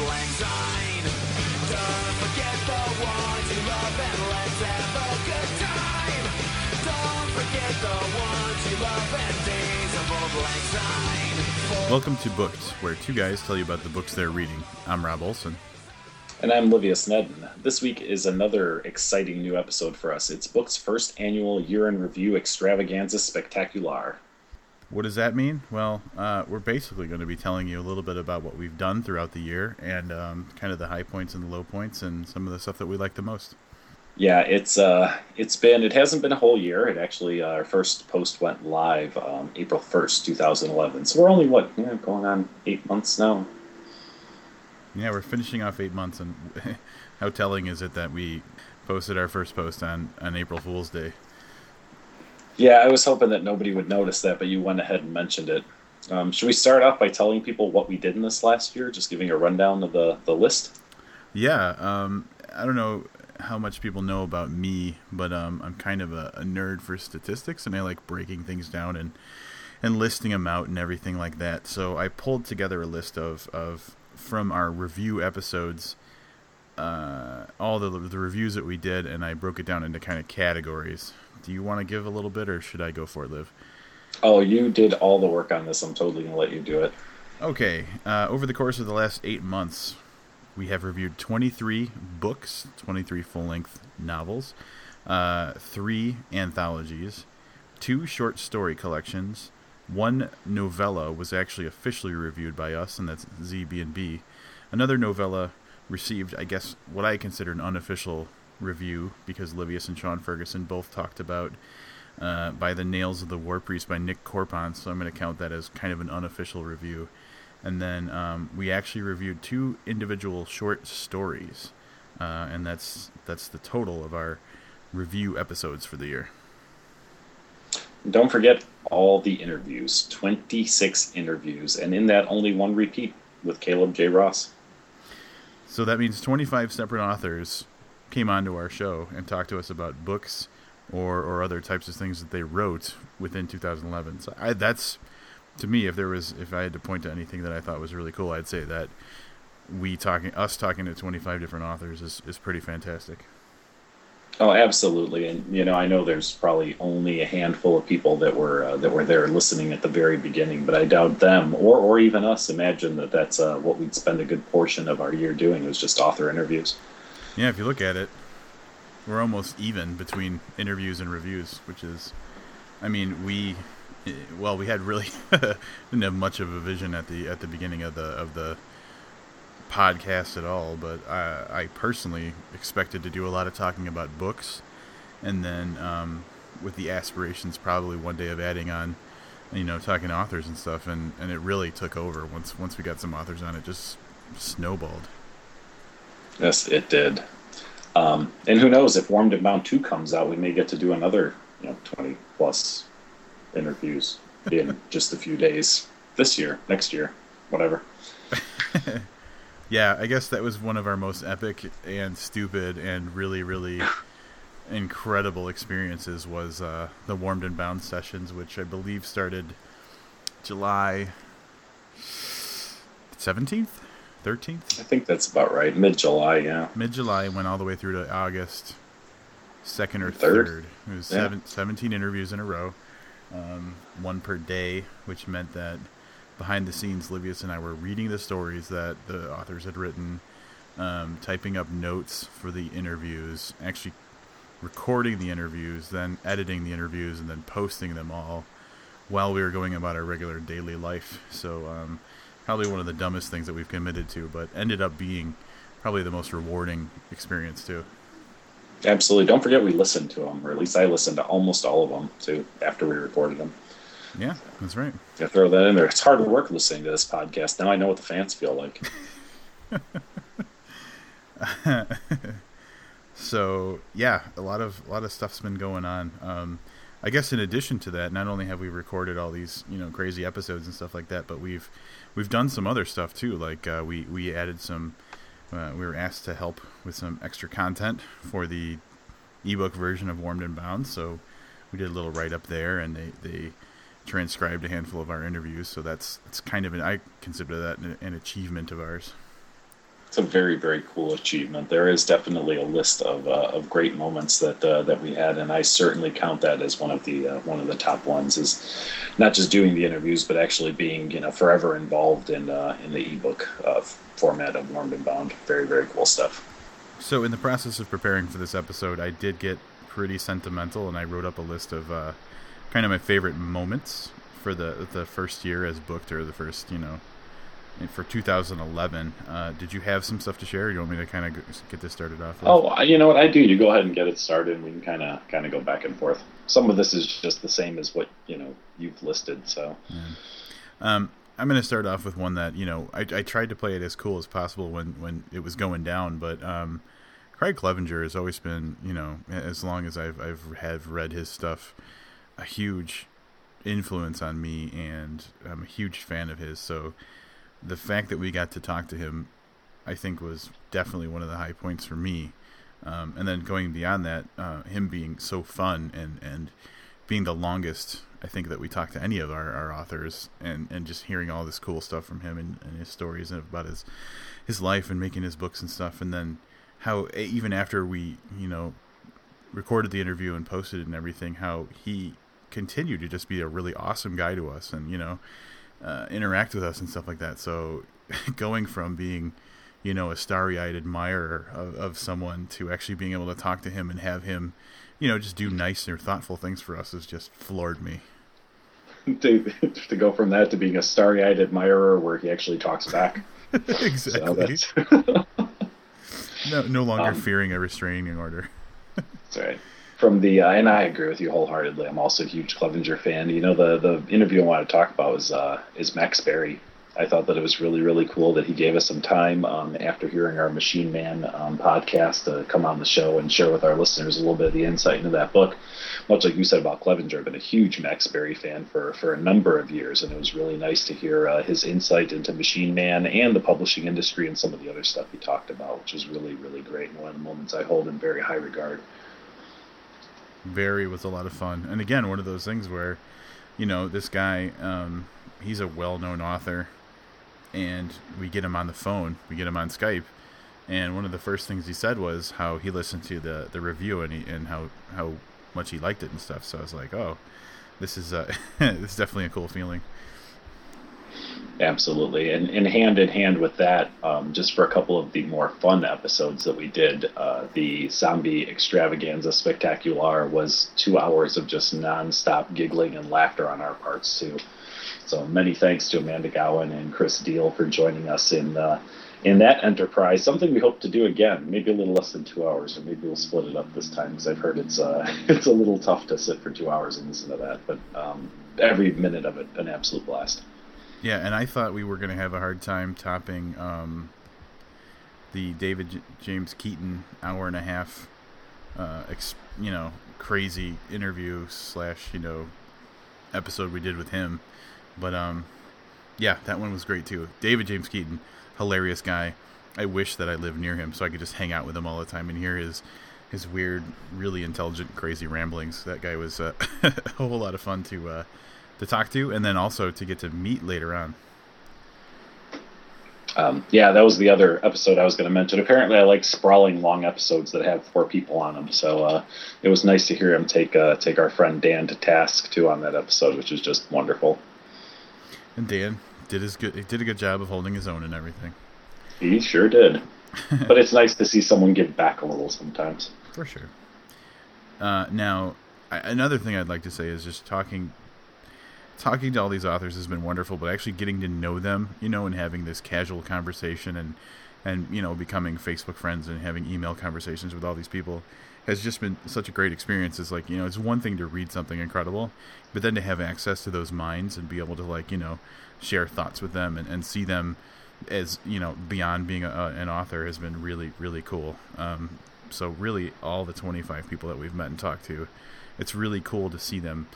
Don't forget the ones you love and let's have a good time Don't forget the ones you love and days of auld lang syne Welcome to Booked, where two guys tell you about the books they're reading. I'm Rob Olson. And I'm Livius Nedin. This week is another exciting new episode for us. It's Book's first annual year in review extravaganza spectacular. What does that mean? Well, uh, we're basically going to be telling you a little bit about what we've done throughout the year and um, kind of the high points and the low points and some of the stuff that we like the most. Yeah, it's uh, it's been it hasn't been a whole year. It actually uh, our first post went live um, April first, two thousand eleven. So we're only what you know, going on eight months now. Yeah, we're finishing off eight months, and how telling is it that we posted our first post on on April Fool's Day? Yeah, I was hoping that nobody would notice that, but you went ahead and mentioned it. Um, should we start off by telling people what we did in this last year? Just giving a rundown of the the list. Yeah, um, I don't know how much people know about me, but um, I'm kind of a, a, nerd for statistics, and I like breaking things down and and listing them out and everything like that. So I pulled together a list of of from our review episodes, uh, all the the reviews that we did, and I broke it down into kind of categories. Do you want to give a little bit, or should I go for it, Liv? Oh, you did all the work on this. I'm totally gonna let you do it. Okay. Uh, over the course of the last eight months, we have reviewed 23 books, 23 full length novels, uh, three anthologies, two short story collections, one novella was actually officially reviewed by us, and that's ZB&B. Another novella received, I guess, what I consider an unofficial review because Livius and Sean Ferguson both talked about uh, by the Nails of the War Priest by Nik Korpon, so I'm going to count that as kind of an unofficial review and then um, we actually reviewed two individual short stories, uh, and that's that's the total of our review episodes for the year. Don't forget all the interviews 26 interviews, and in that, only one repeat with Caleb J. Ross. So that means 25 separate authors came onto our show and talked to us about books or, or other types of things that they wrote within 2011. So I, that's to me, if there was, if I had to point to anything that I thought was really cool, I'd say that we talking, us talking to 25 different authors is, is pretty fantastic. Oh, absolutely, and you know, I know there's probably only a handful of people that were uh, that were there listening at the very beginning, but I doubt them or or even us imagine that that's uh, what we'd spend a good portion of our year doing was just author interviews. Yeah, if you look at it, we're almost even between interviews and reviews, which is, I mean, we well, we had really didn't have much of a vision at the at the beginning of the of the podcast at all. But I, I personally expected to do a lot of talking about books, and then um, with the aspirations probably one day of adding on, you know, talking to authors and stuff. And, and it really took over once once we got some authors on. It just snowballed. Yes, it did. Um, and who knows if Warmed and Bound two comes out, we may get to do another you know twenty plus interviews in just a few days this year, next year, whatever. yeah, I guess that was one of our most epic and stupid and really, really incredible experiences was uh, the Warmed and Bound sessions, which I believe started July 17th, 13th? I think that's about right. Mid July, yeah. Mid July went all the way through to August 2nd or 3rd. 3rd. It was yeah. seven, 17 interviews in a row um, one per day, which meant that behind the scenes, Livius and I were reading the stories that the authors had written, um, typing up notes for the interviews, actually recording the interviews, then editing the interviews, and then posting them all while we were going about our regular daily life. So, um, probably one of the dumbest things that we've committed to, but ended up being probably the most rewarding experience, too. Absolutely. Don't forget we listened to them, or at least I listened to almost all of them too after we recorded them. Yeah, that's right. Yeah, throw that in there. It's hard work listening to this podcast. Now I know what the fans feel like. so yeah, a lot of a lot of stuff's been going on. Um, I guess in addition to that, not only have we recorded all these you know crazy episodes and stuff like that, but we've we've done some other stuff too. Like uh, we we added some uh, we were asked to help with some extra content for the ebook version of Warmed and Bound. So we did a little write up there, and they, they transcribed a handful of our interviews. So that's that's kind of an I consider that an, an achievement of ours. It's a very very cool achievement. There is definitely a list of, uh, of great moments that uh, that we had, and I certainly count that as one of the uh, one of the top ones. Is not just doing the interviews, but actually being you know forever involved in uh, in the ebook uh, format of Warmed and Bound. Very very cool stuff. So in the process of preparing for this episode, I did get pretty sentimental, and I wrote up a list of uh, kind of my favorite moments for the the first year as booked, or the first you know for 2011. Uh, did you have some stuff to share? You want me to kind of get this started off? With? Oh, you know what I do. You go ahead and get it started, and we can kind of kind of go back and forth. Some of this is just the same as what you know you've listed. So, yeah. um, I'm going to start off with one that you know I, I, tried to play it as cool as possible when when it was going down, but um, Craig Clevenger has always been you know as long as I've I've have read his stuff, a huge influence on me, and I'm a huge fan of his. So the fact that we got to talk to him, I think, was definitely one of the high points for me. Um, and then going beyond that, uh, him being so fun and, and being the longest, I think, that we talked to any of our, our authors, and, and just hearing all this cool stuff from him and, and his stories and about his his life and making his books and stuff. And then how even after we, you know, recorded the interview and posted it and everything, how he continued to just be a really awesome guy to us, and you know uh, interact with us and stuff like that. So going from being, you know, a starry-eyed admirer of, of someone to actually being able to talk to him and have him, you know, just do nice or thoughtful things for us has just floored me. to, to go from that to being a starry-eyed admirer where he actually talks back. exactly. no, no longer um, fearing a restraining order. that's right from the uh, and I agree with you wholeheartedly. I'm also a huge Clevenger fan. You know, the the interview I want to talk about is uh, is Max Barry. I thought that it was really really cool that he gave us some time um, after hearing our Machine Man um, podcast to come on the show and share with our listeners a little bit of the insight into that book. Much like you said about Clevenger, I've been a huge Max Barry fan for for a number of years, and it was really nice to hear uh, his insight into Machine Man and the publishing industry and some of the other stuff he talked about, which was really really great and one of the moments I hold in very high regard. Very was a lot of fun. And again, one of those things where, you know, this guy, um, he's a well known author, and we get him on the phone, we get him on Skype, and one of the first things he said was how he listened to the, the review and he, and how, how much he liked it and stuff. So I was like, oh, this is uh, this is definitely a cool feeling. Absolutely, and, and hand in hand with that, um, just for a couple of the more fun episodes that we did, uh, the zombie extravaganza spectacular was two hours of just nonstop giggling and laughter on our parts too. So many thanks to Amanda Gowin and Chris Deal for joining us in uh, in that enterprise. Something we hope to do again, maybe a little less than two hours, or maybe we'll split it up this time because I've heard it's uh, it's a little tough to sit for two hours and listen to that. But um, every minute of it, an absolute blast. Yeah, and I thought we were going to have a hard time topping um, the David J- James Keaton hour and a half, uh, ex- you know, crazy interview slash you know episode we did with him. But um, yeah, that one was great too. David James Keaton, hilarious guy. I wish that I lived near him so I could just hang out with him all the time and hear his his weird, really intelligent, crazy ramblings. That guy was uh, a whole lot of fun to uh, to talk to, and then also to get to meet later on. Um, yeah, that was the other episode I was going to mention. Apparently, I like sprawling long episodes that have four people on them. So uh, it was nice to hear him take uh, take our friend Dan to task too on that episode, which is just wonderful. And Dan did his good. He did a good job of holding his own and everything. He sure did. but it's nice to see someone give back a little sometimes. For sure. Uh, now, I, another thing I'd like to say is just talking talking to all these authors has been wonderful, but actually getting to know them, you know, and having this casual conversation and and you know becoming Facebook friends and having email conversations with all these people has just been such a great experience. It's like you know, it's one thing to read something incredible, but then to have access to those minds and be able to like you know share thoughts with them and, and see them as you know beyond being a, an author has been really really cool. Um, so really, all the 25 people that we've met and talked to, it's really cool to see them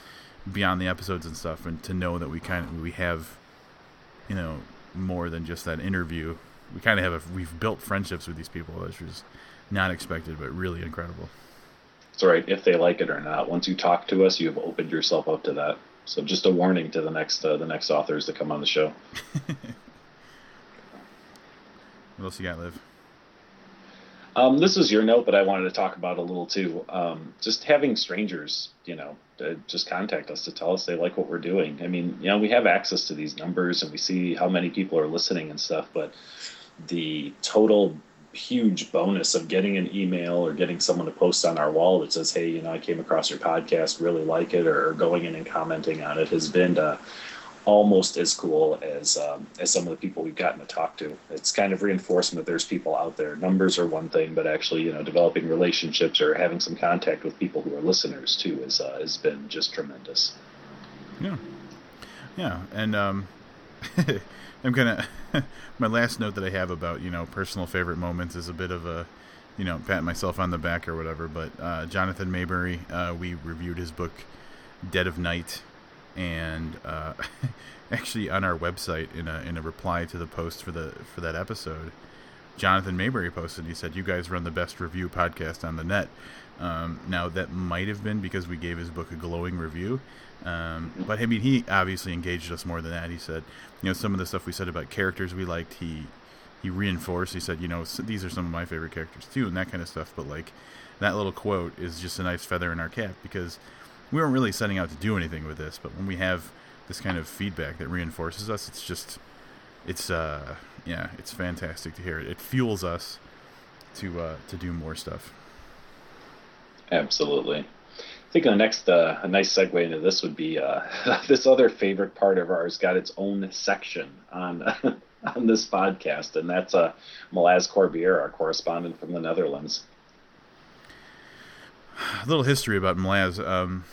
beyond the episodes and stuff, and to know that we kind of we have, you know, more than just that interview. We kind of have a we've built friendships with these people, which is not expected, but really incredible. It's right. If they like it or not, once you talk to us, you have opened yourself up to that. So just a warning to the next uh, the next authors to come on the show. What else you got, Liv? Um, this was your note, but I wanted to talk about a little too. Um, just having strangers, you know, just contact us to tell us they like what we're doing. I mean, you know, we have access to these numbers and we see how many people are listening and stuff, but the total huge bonus of getting an email or getting someone to post on our wall that says, "Hey, you know, I came across your podcast, really like it," or going in and commenting on it has been uh, almost as cool as um, as some of the people we've gotten to talk to. It's kind of reinforcement that there's people out there. Numbers are one thing, but actually, you know, developing relationships or having some contact with people who are listeners too is uh, has been just tremendous. Yeah, yeah, and um, I'm gonna. my last note that I have about you know personal favorite moments is a bit of a you know pat myself on the back or whatever. But uh, Jonathan Maberry, uh, we reviewed his book Dead of Night and uh, actually on our website in a in a reply to the post for the for that episode, Jonathan Maberry posted. He said, "You guys run the best review podcast on the net." Um, now that might have been because we gave his book a glowing review, um, but I mean he obviously engaged us more than that. He said, you know, some of the stuff we said about characters we liked, he he reinforced. He said, you know, these are some of my favorite characters too, and that kind of stuff. But like that little quote is just a nice feather in our cap because we weren't really setting out to do anything with this, but when we have this kind of feedback that reinforces us, it's just, it's uh, yeah, it's fantastic to hear it. It fuels us to uh, to do more stuff. Absolutely. I think the next uh, a nice segue into this would be uh, this other favorite part of ours got its own section on on this podcast, and that's uh, Malaz Corbier, our correspondent from the Netherlands. A little history about Mlaz. Um,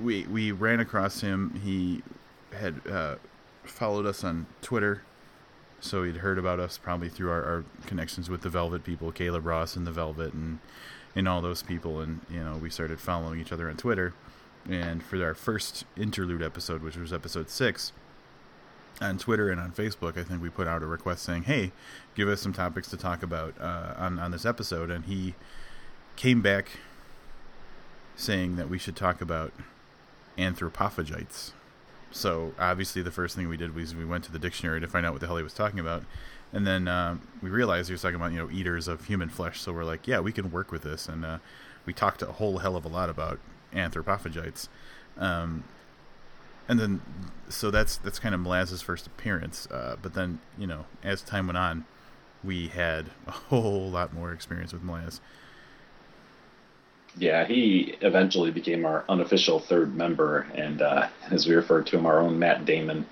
we we ran across him. He had uh, followed us on Twitter, so he'd heard about us probably through our, our, connections with the Velvet people, Caleb Ross and the Velvet, and and all those people. And you know, we started following each other on Twitter. And for our first interlude episode, which was episode six, on Twitter and on Facebook, I think we put out a request saying, "Hey, give us some topics to talk about uh, on on this episode." And he came back saying that we should talk about anthropophagites. So obviously, the first thing we did was we went to the dictionary to find out what the hell he was talking about, and then uh, we realized he was talking about you know eaters of human flesh. So we're like, yeah, we can work with this, and uh, we talked a whole hell of a lot about anthropophagites. Um, and then, so that's that's kind of Mlaz's first appearance. Uh, but then, you know, as time went on, we had a whole lot more experience with Mlaz. Yeah, he eventually became our unofficial third member, and uh, as we refer to him, our own Matt Damon.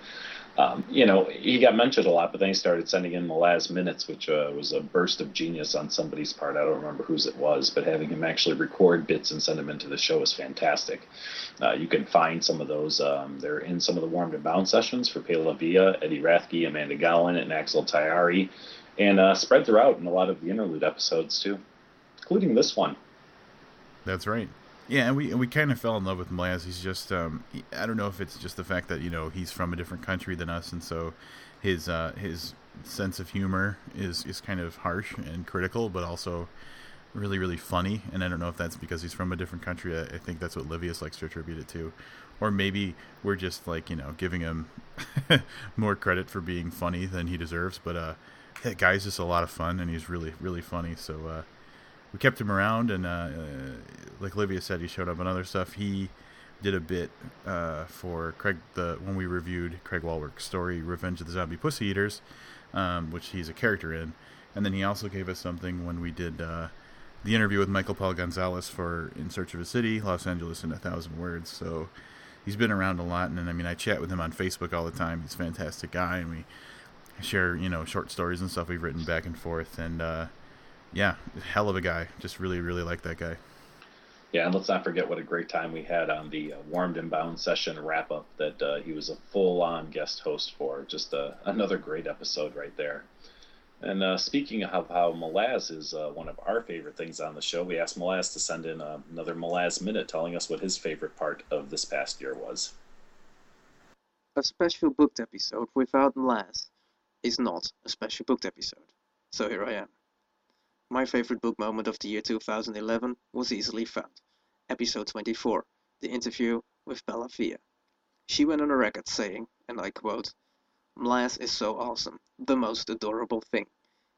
Um, you know, he got mentioned a lot, but then he started sending in the last minutes, which uh, was a burst of genius on somebody's part. I don't remember whose it was, but having him actually record bits and send them into the show is fantastic. Uh, you can find some of those. Um, they're in some of the Warmed and Bound sessions for Pela Via, Eddie Rathke, Amanda Gowin, and Axel Taiari, and uh, spread throughout in a lot of the interlude episodes too, including this one. That's right. Yeah, and we we kind of fell in love with Mlaz. He's just um, I don't know if it's just the fact that you know he's from a different country than us, and so his uh, his sense of humor is is kind of harsh and critical, but also really really funny. And I don't know if that's because he's from a different country. I, I think that's what Livius likes to attribute it to, or maybe we're just like you know giving him more credit for being funny than he deserves. But uh, that guy's just a lot of fun, and he's really really funny. So. Uh, we kept him around, and uh, uh, like Olivia said, he showed up on other stuff. He did a bit uh, for Craig the when we reviewed Craig Wallwork's story, Revenge of the Zombie Pussy Eaters, um, which he's a character in, and then he also gave us something when we did uh, the interview with Michael Paul Gonzalez for In Search of a City, Los Angeles in a Thousand Words. So he's been around a lot, and, and I mean I chat with him on Facebook all the time. He's a fantastic guy, and we share you know short stories and stuff we've written back and forth, and uh, yeah, hell of a guy. Just really, really like that guy. Yeah, and let's not forget what a great time we had on the uh, Warmed and Bound session wrap up that uh, he was a full on guest host for. Just uh, another great episode right there. And uh, speaking of how Malaz is uh, one of our favorite things on the show, we asked Malaz to send in uh, another Malaz minute telling us what his favorite part of this past year was. A special booked episode without Malaz is not a special booked episode. So here I am. My favorite book moment of the year 2011 was easily found. Episode 24, the interview with Pela Via. She went on a record saying, and I quote, Mlaz is so awesome, the most adorable thing.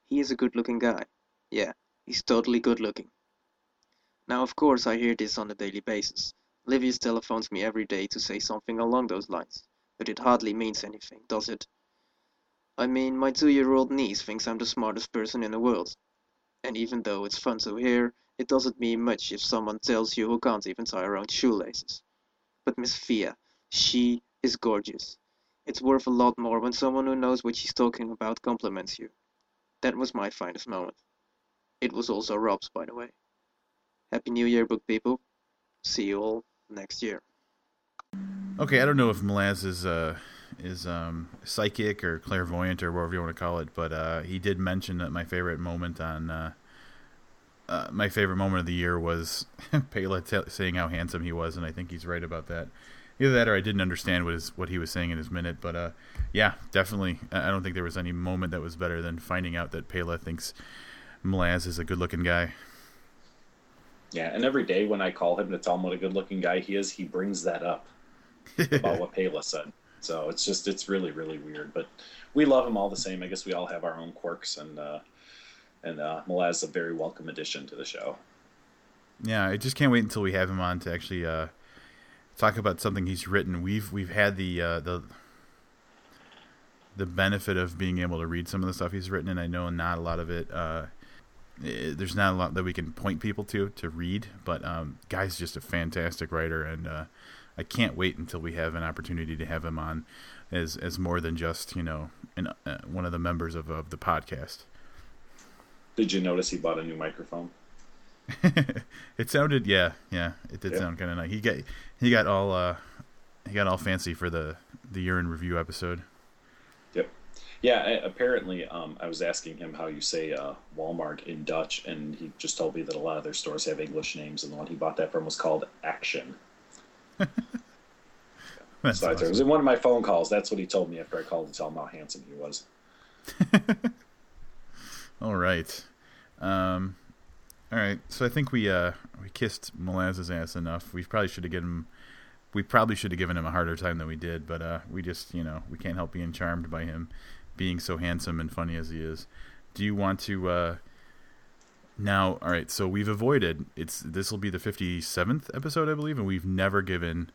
he is a good looking guy. Yeah, he's totally good looking. Now, of course, I hear this on a daily basis. Livius telephones me every day to say something along those lines, but it hardly means anything, does it? I mean, my two year old niece thinks I'm the smartest person in the world. And even though it's fun to hear, it doesn't mean much if someone tells you who can't even tie her own shoelaces. But Miss Fia, she is gorgeous. It's worth a lot more when someone who knows what she's talking about compliments you. That was my finest moment. It was also Rob's, by the way. Happy New Year, book people. See you all next year. Okay, I don't know if Malaz is uh, is um, psychic or clairvoyant or whatever you want to call it, but uh, he did mention that my favorite moment on uh, uh, my favorite moment of the year was Pela t- saying how handsome he was, and I think he's right about that. Either that, or I didn't understand what his what he was saying in his minute. But uh, yeah, definitely, I don't think there was any moment that was better than finding out that Pela thinks Malaz is a good-looking guy. Yeah, and every day when I call him to tell him what a good-looking guy he is, he brings that up about what Pela said. So it's just it's really really weird, but we love him all the same. I guess we all have our own quirks, and uh, and uh, is a very welcome addition to the show. Yeah, I just can't wait until we have him on to actually uh, talk about something he's written. We've we've had the uh, the the benefit of being able to read some of the stuff he's written, and I know not a lot of it. Uh, there's not a lot that we can point people to to read, but um, guy's just a fantastic writer, and uh, I can't wait until we have an opportunity to have him on as as more than just you know an, uh, one of the members of of the podcast. Did you notice he bought a new microphone? it sounded yeah yeah it did sound kind of nice. He got he got all uh he got all fancy for the the year in review episode. Yep. Yeah, apparently, um, I was asking him how you say uh, Walmart in Dutch, and he just told me that a lot of their stores have English names, and the one he bought that from was called Action. That's so awesome. It was in one of my phone calls. That's what he told me after I called to tell him how handsome he was. all right. Um, all right. So I think we uh, we kissed Malaz's ass enough. We probably should have given him. We probably should have given him a harder time than we did, but uh, we just, you know, we can't help being charmed by him being so handsome and funny as he is. Do you want to uh, now? All right. So we've avoided. It's this will be the fifty seventh episode, I believe, and we've never given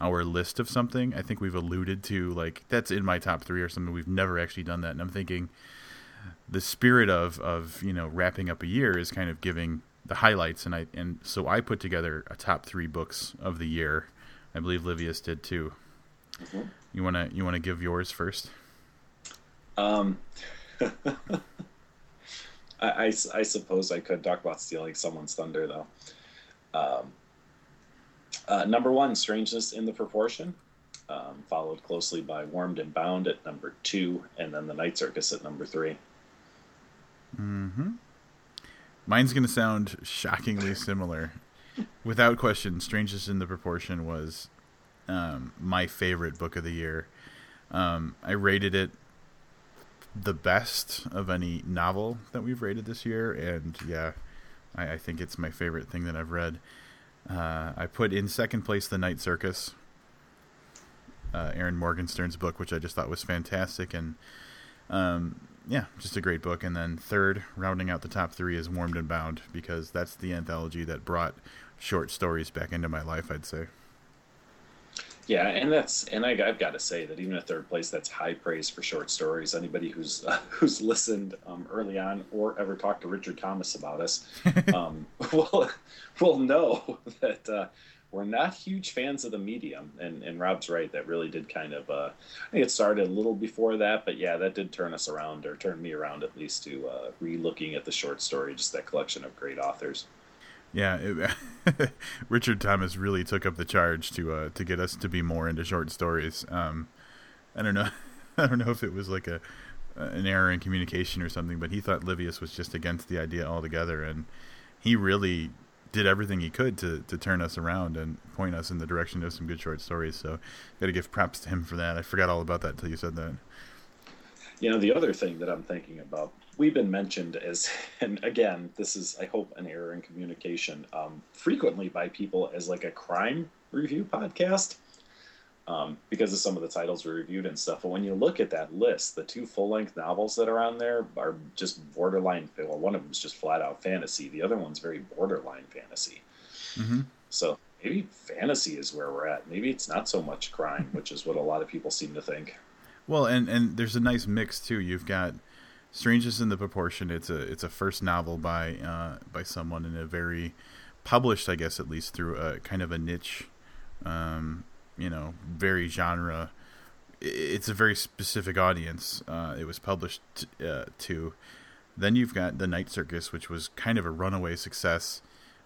our list of something. I think we've alluded to like that's in my top three or something. We've never actually done that, and I'm thinking the spirit of of you know wrapping up a year is kind of giving the highlights, and I and so I put together a top three books of the year. I believe Livius did too. Mm-hmm. You wanna you wanna give yours first? Um. I, I, I, suppose I could talk about stealing someone's thunder, though. Um, uh, number one, Strangeness in the Proportion, um, followed closely by Warmed and Bound at number two, and then The Night Circus at number three. hmm Mine's going to sound shockingly similar. Without question, Strangeness in the Proportion was um, my favorite book of the year. Um, I rated it the best of any novel that we've rated this year, and yeah, I, I think it's my favorite thing that I've read. Uh, I put in second place The Night Circus, uh, Erin Morgenstern's book, which I just thought was fantastic, and um, yeah, just a great book. And then third, rounding out the top three, is Warmed and Bound because that's the anthology that brought short stories back into my life. I'd say. Yeah, and that's and I, have got to say that even at third place, that's high praise for short stories. Anybody who's uh, who's listened um, early on or ever talked to Richard Thomas about us um, will will know that uh, we're not huge fans of the medium. And and Rob's right, that really did kind of uh, I think it started a little before that, but yeah, that did turn us around or turn me around at least to uh, re-looking at the short story, just that collection of great authors. Yeah, it, Richard Thomas really took up the charge to uh, to get us to be more into short stories. Um, I don't know, I don't know if it was like a an error in communication or something, but he thought Livius was just against the idea altogether, and he really did everything he could to to turn us around and point us in the direction of some good short stories. So, got to give props to him for that. I forgot all about that until you said that. You know, the other thing that I'm thinking about we've been mentioned as, and again, this is, I hope, an error in communication, um, frequently by people as like a crime review podcast. um, because of some of the titles we reviewed and stuff. But when you look at that list, the two full length novels that are on there are just borderline. Well, one of them is just flat out fantasy. The other one's very borderline fantasy. Mm-hmm. So maybe fantasy is where we're at. Maybe it's not so much crime, which is what a lot of people seem to think. Well, and and there's a nice mix too. You've got Strangeness in the Proportion. It's a it's a first novel by uh, by someone in a very published, I guess, at least through a kind of a niche, um, you know, very genre. It's a very specific audience. Uh, it was published uh, to. Then you've got the Night Circus, which was kind of a runaway success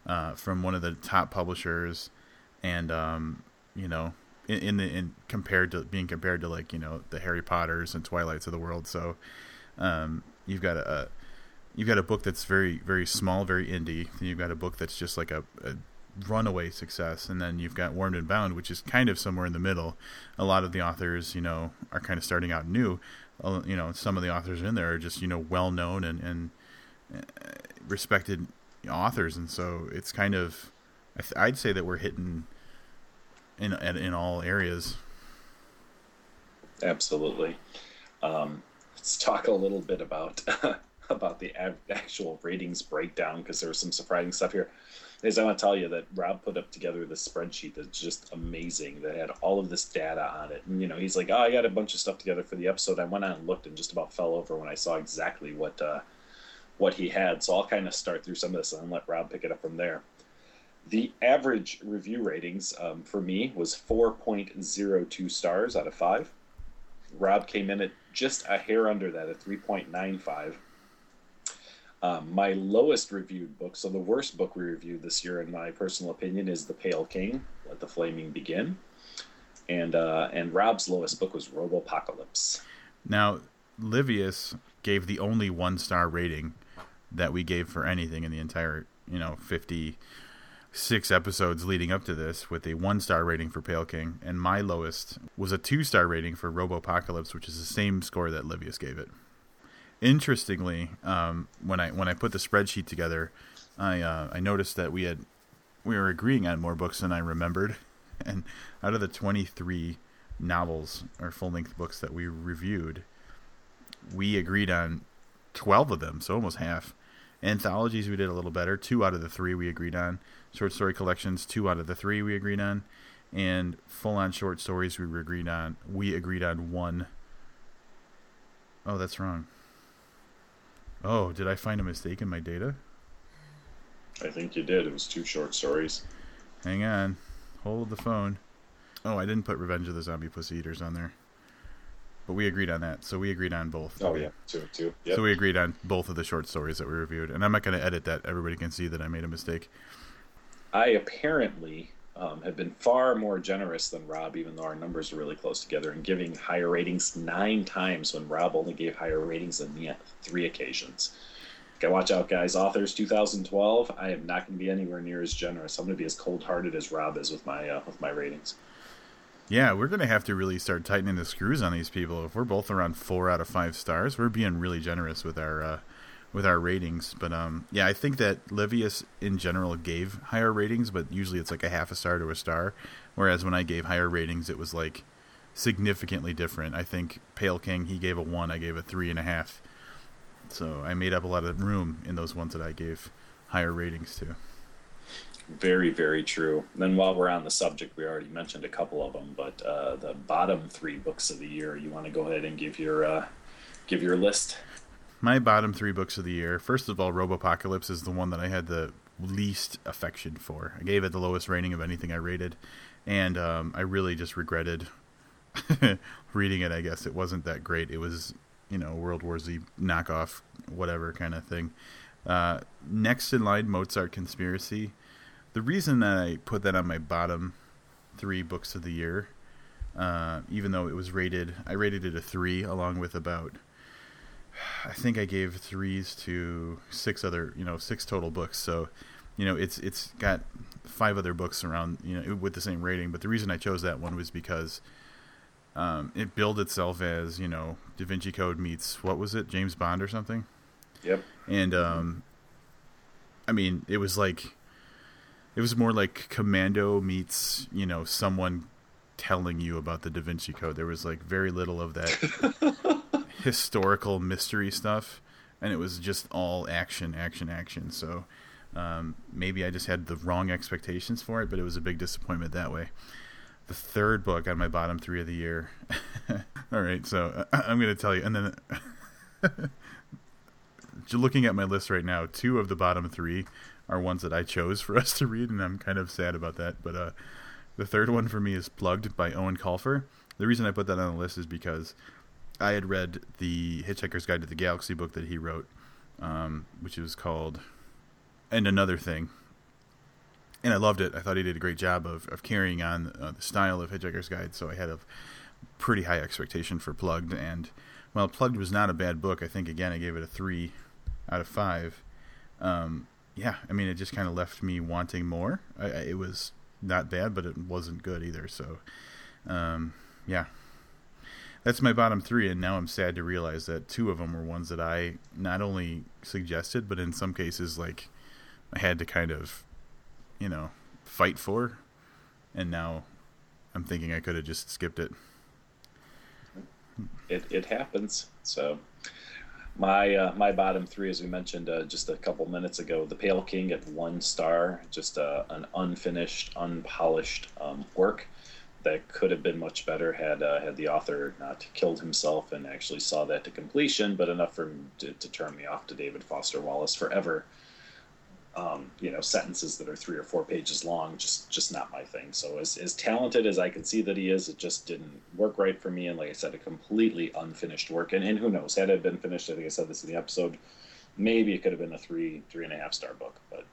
uh, from one of the top publishers, and um, you know, in, in, the in compared to being compared to like you know the Harry Potters and Twilights of the world. So um, you've got a, a you've got a book that's very very small, very indie. You've got a book that's just like a, a runaway success, and then you've got Warmed and Bound, which is kind of somewhere in the middle. A lot of the authors, you know, are kind of starting out new. You know, some of the authors in there are just you know well known and and uh, respected authors, and so it's kind of I'd say that we're hitting in in all areas. Absolutely. Um, let's talk a little bit about about the actual ratings breakdown because there was some surprising stuff here. Is I want to tell you that Rob put up together this spreadsheet that's just amazing that had all of this data on it. And you know, he's like, "Oh, I got a bunch of stuff together for the episode." I went on and looked and just about fell over when I saw exactly what uh, what he had. So I'll kind of start through some of this and let Rob pick it up from there. The average review ratings um, for me was 4.02 stars out of 5. Rob came in at just a hair under that at 3.95. Um, my lowest reviewed book, so the worst book we reviewed this year, in my personal opinion, is The Pale King, Let the Flaming Begin. And, uh, and Rob's lowest book was Robopocalypse. Now, Livius gave the only one star rating that we gave for anything in the entire, you know, 50 six episodes leading up to this with a one star rating for Pale King, and my lowest was a two star rating for Robopocalypse, which is the same score that Livius gave it. Interestingly, um, when I when I put the spreadsheet together, I uh, I noticed that we had we were agreeing on more books than I remembered, and out of the twenty three novels or full length books that we reviewed, we agreed on twelve of them, so almost half. Anthologies we did a little better. Two out of the three we agreed on. Short story collections, two out of the three we agreed on. And full on short stories we agreed on. We agreed on one. Oh, that's wrong. Oh, did I find a mistake in my data? I think you did. It was two short stories. Hang on. Hold the phone. Oh, I didn't put Revenge of the Zombie Pussy Eaters on there. But we agreed on that, so we agreed on both. Oh yeah, two, two. Yep. So we agreed on both of the short stories that we reviewed, and I'm not going to edit that. Everybody can see that I made a mistake. I apparently um, have been far more generous than Rob, even though our numbers are really close together, and giving higher ratings nine times when Rob only gave higher ratings than me at three occasions. Okay, watch out, guys. Authors 2012. I am not going to be anywhere near as generous. I'm going to be as cold-hearted as Rob is with my uh, with my ratings. Yeah, we're gonna have to really start tightening the screws on these people. If we're both around four out of five stars, we're being really generous with our uh, with our ratings. But um, yeah, I think that Livius in general gave higher ratings, but usually it's like a half a star to a star. Whereas when I gave higher ratings, it was like significantly different. I think Pale King he gave a one, I gave a three and a half. So I made up a lot of room in those ones that I gave higher ratings to. Very, very true. Then, while we're on the subject, we already mentioned a couple of them, but uh, the bottom three books of the year. You want to go ahead and give your uh, give your list? My bottom three books of the year. First of all, Robopocalypse is the one that I had the least affection for. I gave it the lowest rating of anything I rated, and um, I really just regretted reading it. I guess it wasn't that great. It was, you know, World War Z knockoff, whatever kind of thing. Uh, next in line, Mozart Conspiracy the reason that I put that on my bottom three books of the year, uh, even though it was rated, I rated it a three, along with about, I think I gave threes to six other, you know, six total books. So, you know, it's it's got five other books around, you know, with the same rating. But the reason I chose that one was because um, it billed itself as, you know, Da Vinci Code meets what was it, James Bond or something. Yep. And um, I mean, it was like it was more like Commando meets you know someone telling you about the Da Vinci Code. There was like very little of that historical mystery stuff, and it was just all action, action, action. So um, maybe I just had the wrong expectations for it, but it was a big disappointment that way. The third book on my bottom three of the year. all right, so uh, I'm going to tell you, and then looking at my list right now, two of the bottom three are ones that I chose for us to read, and I'm kind of sad about that. But uh, the third one for me is Plugged by Eoin Colfer. The reason I put that on the list is because I had read the Hitchhiker's Guide to the Galaxy book that he wrote, um, which was called And Another Thing. And I loved it. I thought he did a great job of, of carrying on uh, the style of Hitchhiker's Guide, so I had a pretty high expectation for Plugged. And while Plugged was not a bad book, I think, again, I gave it a 3 out of 5. Um, yeah, I mean, it just kind of left me wanting more. I, I, it was not bad, but it wasn't good either. So, um, yeah, that's my bottom three. And now I'm sad to realize that two of them were ones that I not only suggested, but in some cases, like I had to kind of, you know, fight for. And now I'm thinking I could have just skipped it. It it happens. So my uh, my bottom three, as we mentioned uh, just a couple minutes ago, The Pale King at one star, just uh, an unfinished, unpolished um, work that could have been much better had uh, had the author not killed himself and actually saw that to completion, but enough for him to, to turn me off to David Foster Wallace forever. Um, you know sentences that are three or four pages long just just not my thing. So as, as talented as i can see that he is it just didn't work right for me. And like i said a completely unfinished work. And, and who knows had it been finished i think i said this in the episode maybe it could have been a three three and a half star book but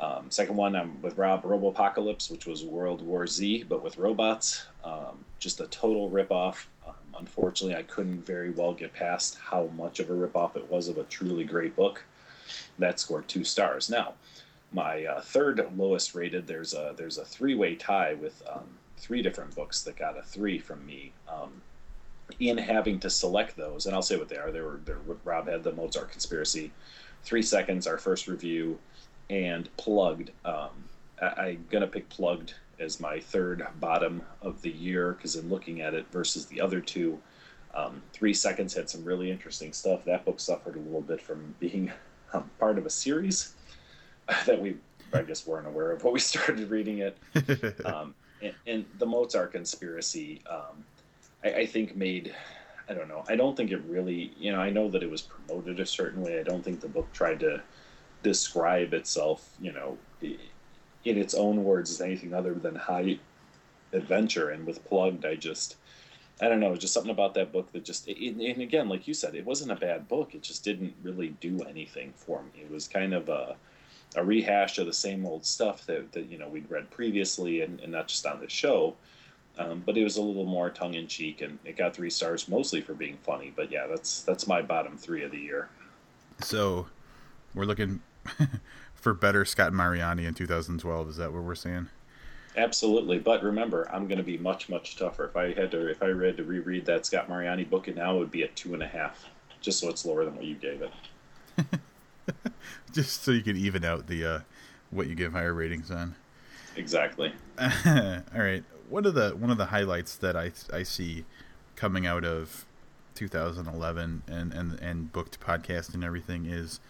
um, second one i'm with rob robopocalypse which was world war z but with robots um, just a total ripoff um, unfortunately i couldn't very well get past how much of a ripoff it was of a truly great book that scored two stars. Now, my uh, third lowest rated, there's a there's a three way tie with um, three different books that got a three from me. Um, in having to select those, and I'll say what they are. They were, they were Rob had the Mozart Conspiracy, Three Seconds, our first review, and Plugged. Um, I, am gonna pick Plugged as my third bottom of the year because in looking at it versus the other two, um, Three Seconds had some really interesting stuff. That book suffered a little bit from being um, part of a series that we, I guess, weren't aware of when we started reading it. Um, and, and, the Mozart conspiracy, um, I, I, think, made. I don't know. I don't think it really. You know, I know that it was promoted a certain way. I don't think the book tried to describe itself. You know, in its own words, as anything other than high adventure. And with Plugged, I just I don't know, just something about that book that just, and again, like you said, it wasn't a bad book. It just didn't really do anything for me. It was kind of a, a rehash of the same old stuff that, that you know we'd read previously, and, and not just on the show. Um, but it was a little more tongue in cheek, and it got three stars mostly for being funny. But yeah, that's that's my bottom three of the year. So, we're looking for better Scott Mariani in 2012. Is that what we're saying? Absolutely, but remember, I'm going to be much much tougher. If I had to, if I had to reread that Scott Mariani book, and now it would be a two and a half, just so it's lower than what you gave it. just so you can even out the uh, what you give higher ratings on. Exactly. All right. One of the one of the highlights that I I see coming out of 2011 and and and booked podcast and everything is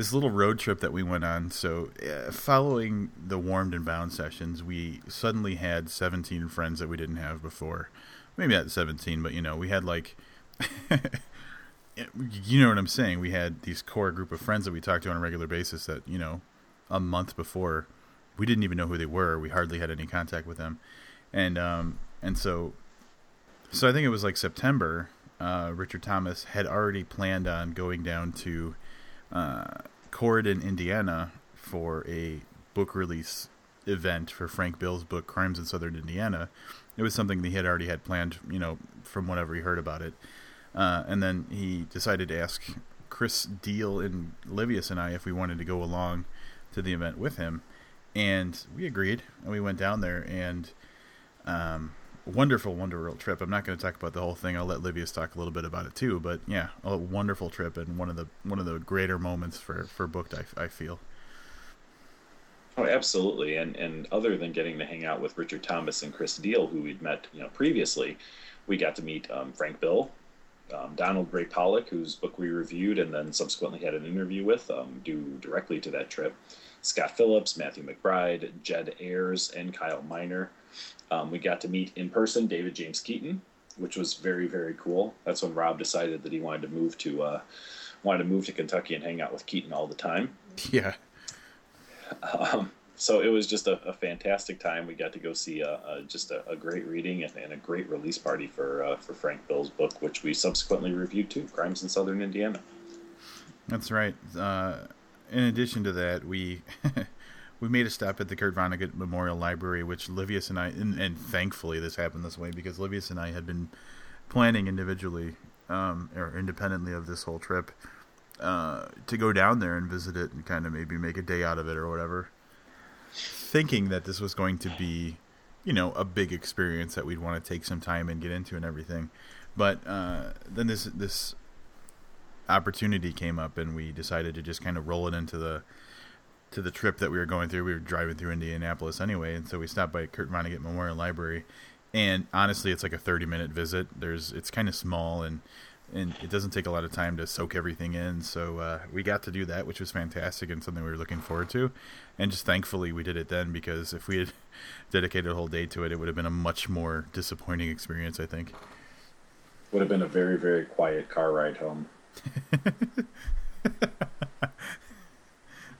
this little road trip that we went on. So, uh, following the warmed and bound sessions, we suddenly had 17 friends that we didn't have before. Maybe not 17, but you know, we had like, you know what I'm saying? We had these core group of friends that we talked to on a regular basis that, you know, a month before, we didn't even know who they were. We hardly had any contact with them. And, um, and so, so I think it was like September. Uh, Richard Thomas had already planned on going down to uh, Corydon, Indiana, for a book release event for Frank Bill's book Crimes in Southern Indiana. It was something that he had already had planned, you know, from whenever he heard about it. Uh, and then he decided to ask Chris Deal and Livius and I if we wanted to go along to the event with him, and we agreed. And we went down there, and um, wonderful, wonderful trip. I'm not going to talk about the whole thing. I'll let Livius talk a little bit about it too. But yeah, a wonderful trip and one of the one of the greater moments for for booked. I, I feel. Oh, absolutely. And and other than getting to hang out with Richard Thomas and Chris Deal, who we'd met, you know, previously, we got to meet um, Frank Bill, um, Donald Ray Pollock, whose book we reviewed and then subsequently had an interview with, um, due directly to that trip. Scott Phillips, Matthew McBride, Jed Ayres, and Kyle Minor. Um, we got to meet in person David James Keaton, which was very very cool. That's when Rob decided that he wanted to move to uh, wanted to move to Kentucky and hang out with Keaton all the time. Yeah. Um, so it was just a, a, fantastic time. We got to go see a, a just a, a, great reading and, and, a great release party for uh, for Frank Bill's book, which we subsequently reviewed too, Crimes in Southern Indiana. That's right. Uh, in addition to that, we we made a stop at the Kurt Vonnegut Memorial Library, which Livius and I, and, and thankfully this happened this way because Livius and I had been planning individually um, or independently of this whole trip uh, to go down there and visit it and kind of maybe make a day out of it or whatever thinking that this was going to be, you know, a big experience that we'd want to take some time and get into and everything. But uh, then this this opportunity came up, and we decided to just kind of roll it into the to the trip that we were going through. We were driving through Indianapolis anyway, and so we stopped by Kurt Vonnegut Memorial Library. And honestly, it's like a thirty minute visit. There's it's kind of small and and it doesn't take a lot of time to soak everything in. So uh, we got to do that, which was fantastic and something we were looking forward to. And just thankfully we did it then because if we had dedicated a whole day to it, it would have been a much more disappointing experience. I think. Would have been a very very quiet car ride home.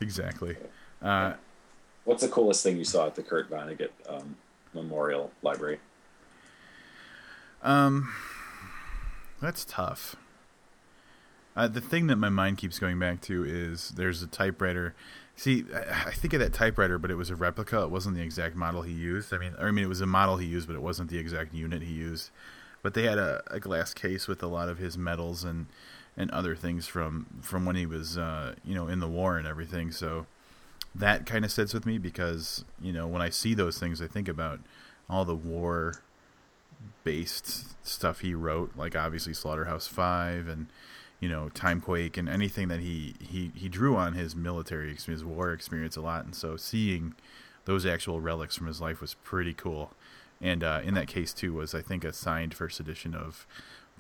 exactly. Uh, What's the coolest thing you saw at the Kurt Vonnegut um, Memorial Library? Um that's tough. Uh, the thing that my mind keeps going back to is there's a typewriter. See, I, think of that typewriter, but it was a replica. It wasn't the exact model he used. I mean, I mean, it was a model he used, but it wasn't the exact unit he used. But they had a, a glass case with a lot of his medals and and other things from from when he was uh, you know in the war and everything. So that kind of sits with me because you know when I see those things, I think about all the war based stuff he wrote, like obviously Slaughterhouse Five and you know Timequake and anything that he he he drew on his military his war experience a lot, and so seeing those actual relics from his life was pretty cool. And uh, in that case too was I think a signed first edition of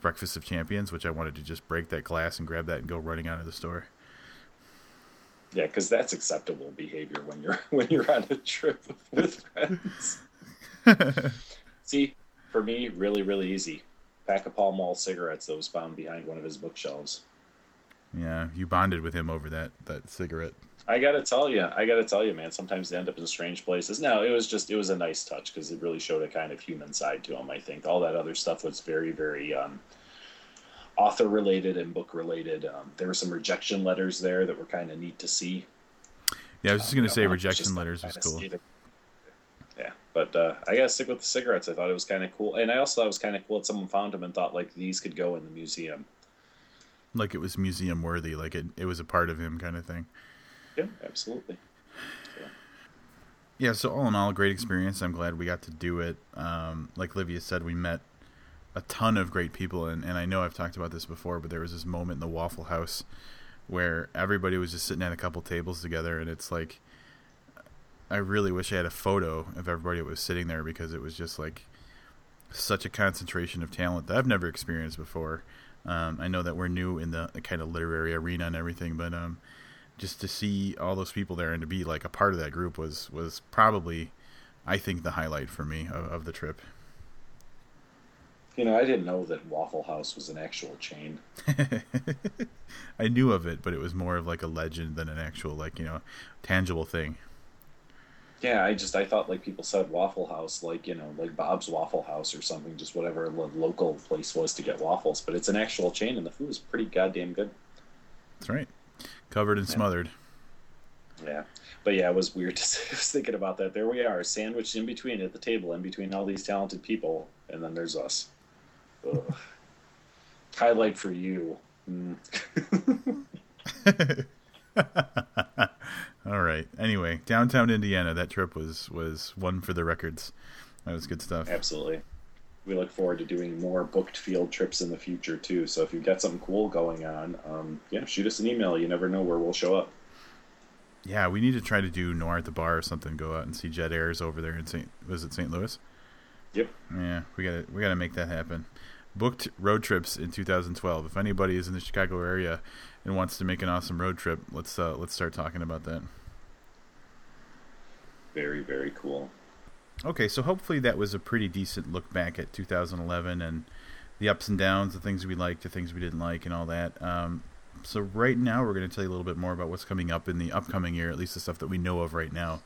Breakfast of Champions, which I wanted to just break that glass and grab that and go running out of the store. Yeah, because that's acceptable behavior when you're when you're on a trip with friends. See, for me, really, really easy. Pack of Pall Mall cigarettes that was found behind one of his bookshelves. Yeah, you bonded with him over that that cigarette. I gotta tell you, I gotta tell you, man. Sometimes they end up in strange places. No, it was just it was a nice touch because it really showed a kind of human side to him. I think all that other stuff was very, very um, author related and book related. Um, there were some rejection letters there that were kind of neat to see. Yeah, I was just gonna um, say rejection letters was cool. Yeah, but uh, I gotta stick with the cigarettes. I thought it was kind of cool, and I also thought it was kind of cool that someone found them and thought like these could go in the museum. Like it was museum worthy, like it it was a part of him, kind of thing. Yeah, absolutely. Yeah. so all in all, great experience. I'm glad we got to do it. Um, like Livia said, we met a ton of great people, and, and I know I've talked about this before, but there was this moment in the Waffle House where everybody was just sitting at a couple tables together, and it's like I really wish I had a photo of everybody that was sitting there because it was just like such a concentration of talent that I've never experienced before. Um, I know that we're new in the, the, kind of literary arena and everything, but um, just to see all those people there and to be like a part of that group was was probably, I think, the highlight for me of, of the trip. You know, I didn't know that Waffle House was an actual chain. I knew of it, but it was more of like a legend than an actual like you know tangible thing. Yeah, I just I thought like people said Waffle House, like you know, like Bob's Waffle House or something, just whatever the local place was to get waffles. But it's an actual chain, and the food is pretty goddamn good. That's right, covered and yeah. smothered. Yeah, but yeah, it was weird. To, I was thinking about that. There we are, sandwiched in between at the table, in between all these talented people, and then there's us. Highlight for you. Mm. All right. Anyway, downtown Indiana. That trip was was one for the records. That was good stuff. Absolutely. We look forward to doing more booked field trips in the future too. So if you've got something cool going on, um, yeah, shoot us an email. You never know where we'll show up. yeah, we need to try to do Noir at the bar or something. Go out and see Jed Ayres over there in St. Was it St. Louis? Yep. Yeah, we got to we got to make that happen. Booked road trips in 2012. If anybody is in the Chicago area and wants to make an awesome road trip, let's uh, let's start talking about that. Very very cool. Okay, so hopefully that was a pretty decent look back at 2011 and the ups and downs, the things we liked, the things we didn't like, and all that. Um, so right now we're going to tell you a little bit more about what's coming up in the upcoming year, at least the stuff that we know of right now.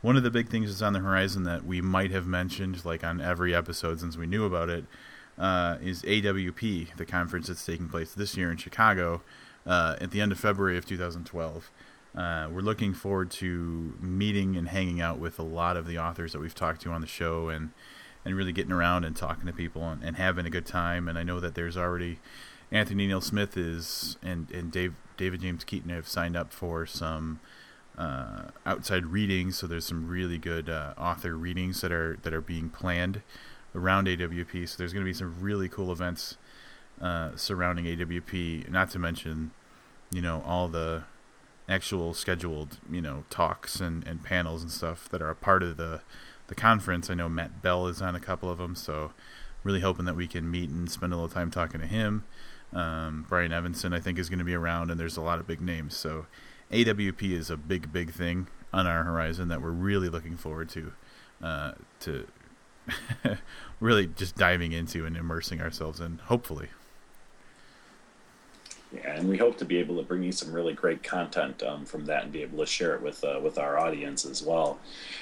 One of the big things that's on the horizon that we might have mentioned, like on every episode since we knew about it, uh, is AWP, the conference that's taking place this year in Chicago uh, at the end of February of 2012. Uh, we're looking forward to meeting and hanging out with a lot of the authors that we've talked to on the show and and really getting around and talking to people and, and having a good time. And I know that there's already Anthony Neil Smith is and and Dave David James Keaton have signed up for some uh, outside readings. So there's some really good uh, author readings that are that are being planned around AWP. So there's going to be some really cool events uh, surrounding AWP. Not to mention, you know, all the actual scheduled, you know, talks and, and panels and stuff that are a part of the the conference. I know Matt Bell is on a couple of them, so really hoping that we can meet and spend a little time talking to him. Um, Brian Evenson, I think, is going to be around, and there's a lot of big names. So AWP is a big, big thing on our horizon that we're really looking forward to, uh, to really just diving into and immersing ourselves in. Hopefully. Yeah, and we hope to be able to bring you some really great content um, from that and be able to share it with uh, with our audience as well.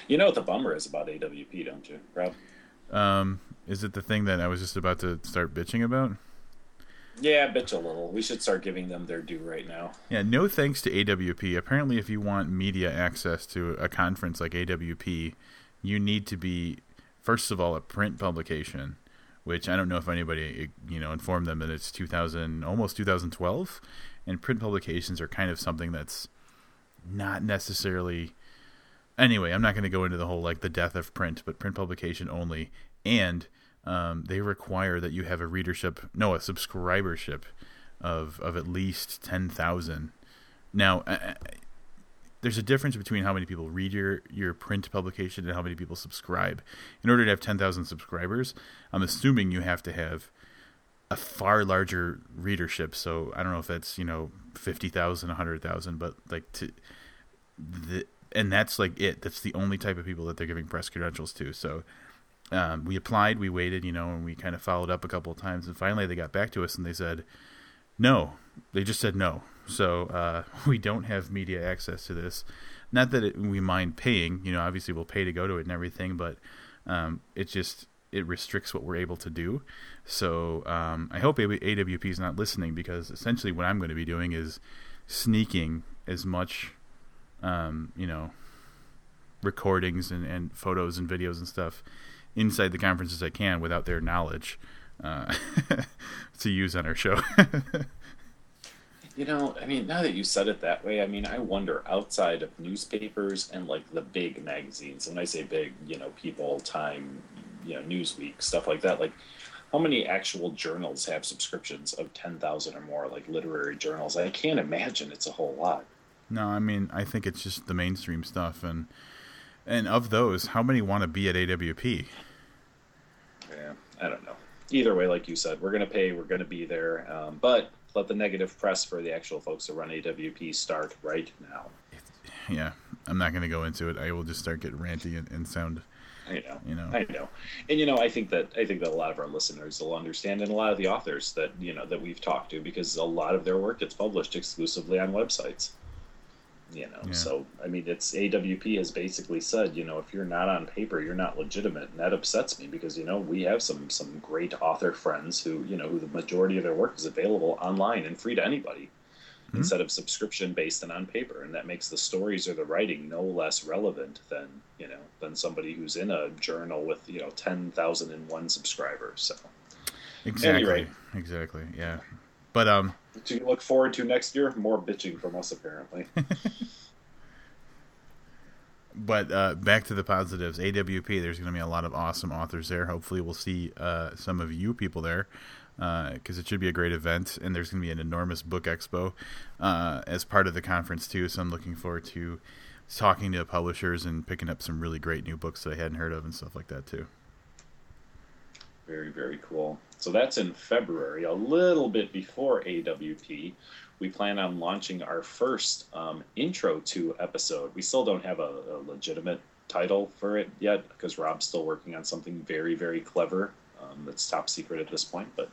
You know what the bummer is about AWP, don't you, Rob? Um, is it the thing that I was just about to start bitching about? Yeah, bitch a little. We should start giving them their due right now. Yeah, no thanks to AWP. Apparently, if you want media access to a conference like AWP, you need to be, first of all, a print publication which I don't know if anybody you know informed them that it's 2000 almost 2012 and print publications are kind of something that's not necessarily anyway I'm not going to go into the whole like the death of print but print publication only. And um, they require that you have a readership no a subscribership of of at least 10,000 now there's a difference between how many people read your your print publication and how many people subscribe. In order to have 10,000 subscribers, I'm assuming you have to have a far larger readership. So I don't know if that's, you know, 50,000, 100,000, but like to the and that's like it. That's the only type of people that they're giving press credentials to. So um, we applied, we waited, you know, and we kind of followed up a couple of times, and finally they got back to us and they said, no. They just said no. So uh, we don't have media access to this. Not that it, we mind paying. You know, obviously we'll pay to go to it and everything, but um, it just it restricts what we're able to do. So um, I hope AWP is not listening because essentially what I'm going to be doing is sneaking as much, um, you know, recordings and, and photos and videos and stuff inside the conference as I can without their knowledge uh, to use on our show. You know, I mean, now that you said it that way, I mean, I wonder outside of newspapers and like the big magazines. When I say big, you know, People, Time, you know, Newsweek, stuff like that. Like, how many actual journals have subscriptions of ten thousand or more? Like literary journals. I can't imagine it's a whole lot. No, I mean, I think it's just the mainstream stuff, and and of those, how many want to be at AWP? Yeah, I don't know. Either way, like you said, we're gonna pay. We're gonna be there, um, but let the negative press for the actual folks that run AWP start right now. Yeah, I'm not going to go into it. I will just start getting ranty and, and sound. I know, you know, I know, and you know, I think that I think that a lot of our listeners will understand, and a lot of the authors that you know that we've talked to, because a lot of their work gets published exclusively on websites you know yeah. so i mean it's awp has basically said you know if you're not on paper you're not legitimate and that upsets me because you know we have some some great author friends who you know who the majority of their work is available online and free to anybody mm-hmm. instead of subscription based and on paper and that makes the stories or the writing no less relevant than you know than somebody who's in a journal with you know 10,001 subscribers so exactly anyway. exactly yeah but um, to look forward to next year, more bitching from us apparently. but uh, back to the positives. AWP, there's going to be a lot of awesome authors there. Hopefully, we'll see uh, some of you people there. because uh, it should be a great event, and there's going to be an enormous book expo uh, as part of the conference too. So I'm looking forward to talking to publishers and picking up some really great new books that I hadn't heard of and stuff like that too. Very very cool. So that's in February, a little bit before AWP. We plan on launching our first um, intro to episode. We still don't have a, a legitimate title for it yet because Rob's still working on something very very clever um, that's top secret at this point. But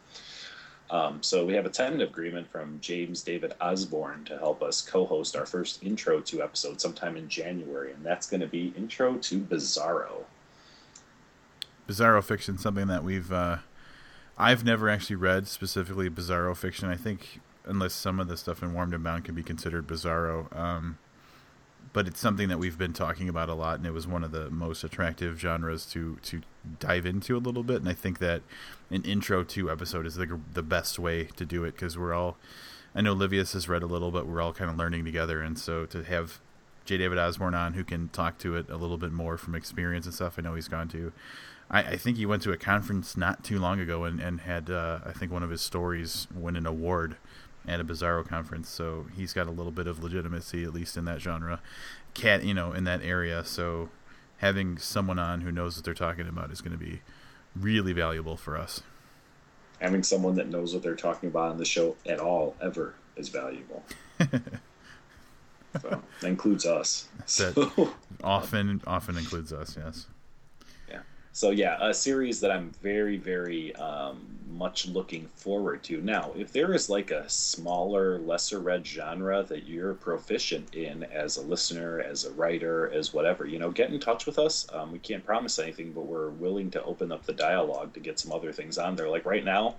um, so we have a tentative agreement from James David Osborne to help us co-host our first intro to episode sometime in January, and that's going to be Intro to Bizarro. Bizarro fiction, something that we've uh, I've never actually read specifically Bizarro fiction. I think unless some of the stuff in Warmed and Bound can be considered Bizarro. Um, but it's something that we've been talking about a lot, and it was one of the most attractive genres to to dive into a little bit. And I think that an intro to episode is the the best way to do it because we're all. I know Livius has read a little, but we're all kind of learning together, and so to have J. David Osborne on who can talk to it a little bit more from experience and stuff. I know he's gone to. I, I think he went to a conference not too long ago and, and had uh, I think one of his stories win an award at a Bizarro conference, so he's got a little bit of legitimacy, at least in that genre, cat, you know, in that area. So having someone on who knows what they're talking about is going to be really valuable for us. Having someone that knows what they're talking about on the show at all ever is valuable. so that includes us. That So. often often includes us. Yes. So yeah, a series that I'm very, very um, much looking forward to. Now, if there is like a smaller, lesser read genre that you're proficient in as a listener, as a writer, as whatever, you know, get in touch with us. Um, we can't promise anything, but we're willing to open up the dialogue to get some other things on there. Like right now,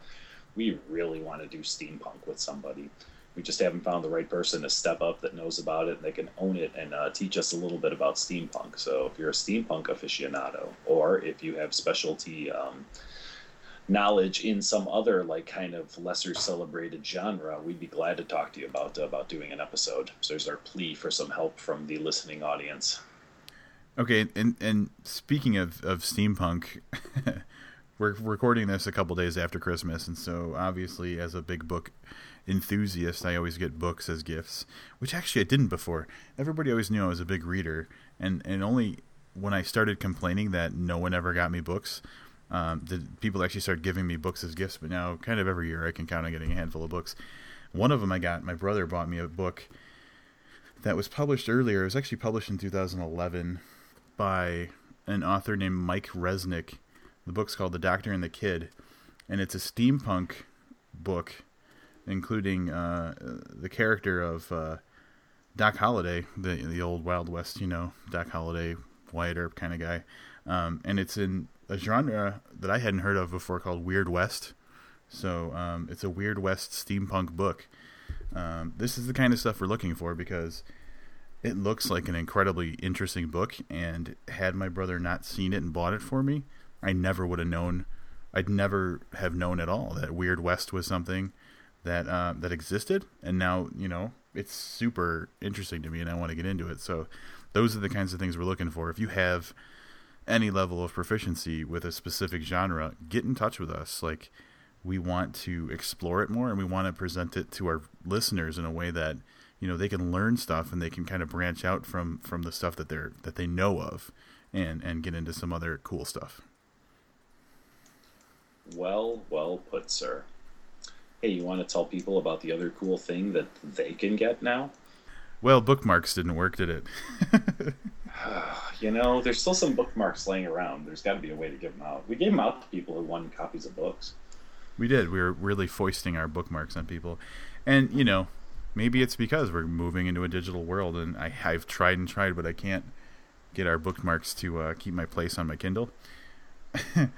we really want to do steampunk with somebody we just haven't found the right person to step up that knows about it and they can own it and uh, teach us a little bit about steampunk. So if you're a steampunk aficionado, or if you have specialty um, knowledge in some other like kind of lesser celebrated genre, we'd be glad to talk to you about uh, about doing an episode. So there's our plea for some help from the listening audience. Okay, and and speaking of of steampunk. we're recording this a couple days after Christmas, and so obviously, as a big book enthusiast, I always get books as gifts, which actually I didn't before. Everybody always knew I was a big reader, and and only when I started complaining that no one ever got me books, um, did people actually start giving me books as gifts. But now, kind of every year, I can count on getting a handful of books. One of them I got. My brother bought me a book that was published earlier. It was actually published in 2011 by an author named Mike Resnick. The book's called The Doctor and the Kid, and it's a steampunk book including uh, the character of uh, Doc Holliday, the the old Wild West, you know, Doc Holliday, Wyatt Earp kind of guy, um, and it's in a genre that I hadn't heard of before called Weird West. So um, it's a Weird West steampunk book. Um, this is the kind of stuff we're looking for because it looks like an incredibly interesting book. And had my brother not seen it and bought it for me, I never would have known. I'd never have known at all that Weird West was something that uh, that existed, and now you know it's super interesting to me, and I want to get into it. So those are the kinds of things we're looking for. If you have any level of proficiency with a specific genre, get in touch with us. Like we want to explore it more, and we want to present it to our listeners in a way that you know they can learn stuff and they can kind of branch out from from the stuff that they're that they know of, and and get into some other cool stuff. Well, well put, sir hey, you want to tell people about the other cool thing that they can get now? Well, bookmarks didn't work, did it? you know, there's still some bookmarks laying around. There's got to be a way to give them out. We gave them out to people who won copies of books. We did. We were really foisting our bookmarks on people. And, you know, maybe it's because we're moving into a digital world and I, have tried and tried, but I can't get our bookmarks to uh, keep my place on my Kindle.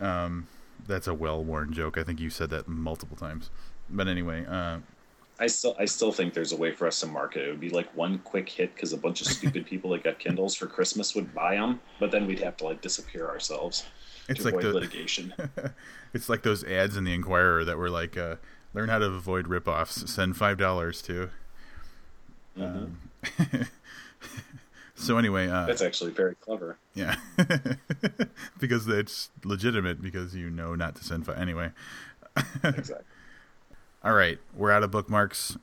um, that's a well-worn joke. I think you said that multiple times. But anyway, uh, I still I still think there's a way for us to market. It would be like one quick hit because a bunch of stupid people that got Kindles for Christmas would buy them, but then we'd have to like disappear ourselves it's to like avoid the, litigation. it's like those ads in the Inquirer that were like, uh, "Learn how to avoid ripoffs. Send five dollars to." Mm-hmm. Um, So anyway, uh, that's actually very clever. Yeah, because it's legitimate because you know not to send. Fi- anyway, exactly. All right, we're out of bookmarks.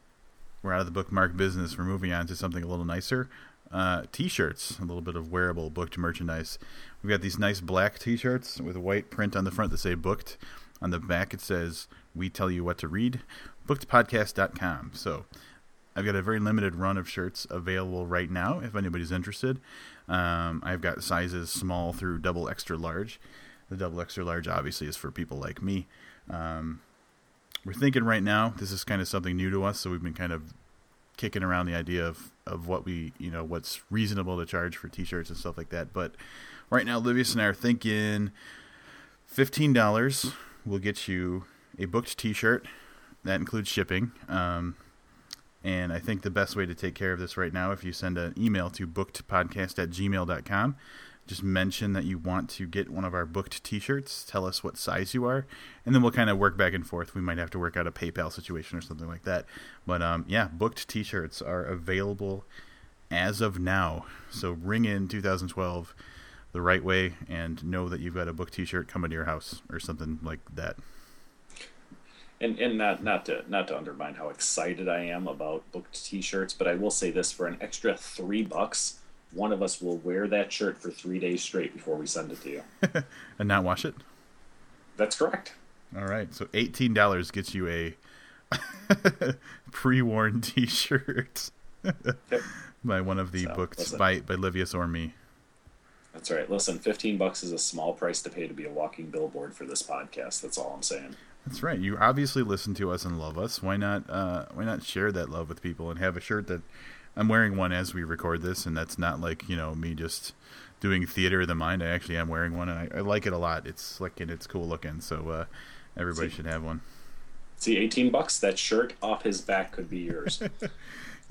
We're out of the bookmark business. We're moving on to something a little nicer. Uh, t-shirts, a little bit of wearable booked merchandise. We've got these nice black t-shirts with a white print on the front that say booked. On the back it says, "We tell you what to read." Bookedpodcast.com. So, I've got a very limited run of shirts available right now. If anybody's interested, um, I've got sizes small through double extra large. The double extra large obviously is for people like me. Um, we're thinking right now this is kind of something new to us, so we've been kind of kicking around the idea of, of what we you know what's reasonable to charge for t-shirts and stuff like that. But right now, Livius and I are thinking fifteen dollars will get you a booked t-shirt. That includes shipping. Um, and I think the best way to take care of this right now, if you send an email to bookedpodcast at gmail.com, just mention that you want to get one of our booked t-shirts tell us what size you are and then we'll kind of work back and forth. We might have to work out a paypal situation or something like that. But um, yeah booked t-shirts are available as of now. So ring in 2012 the right way and know that you've got a booked t-shirt coming to your house or something like that and and not not to not to undermine how excited I am about booked T-shirts, but I will say this: for an extra three bucks, one of us will wear that shirt for three days straight before we send it to you. and not wash it. That's correct. All right, so eighteen dollars gets you a pre-worn T-shirt Yep. by one of the So, booked listen. by by Livius or me. That's right. Listen, fifteen bucks is a small price to pay to be a walking billboard for this podcast. That's all I'm saying. That's right. You obviously listen to us and love us. Why not? Uh, why not share that love with people and have a shirt that I'm wearing one as we record this, and that's not like you know me just doing theater of the mind. I actually am wearing one, and I, I like it a lot. It's slick and it's cool looking. So uh, everybody See. should have one. See, eighteen bucks. That shirt off his back could be yours.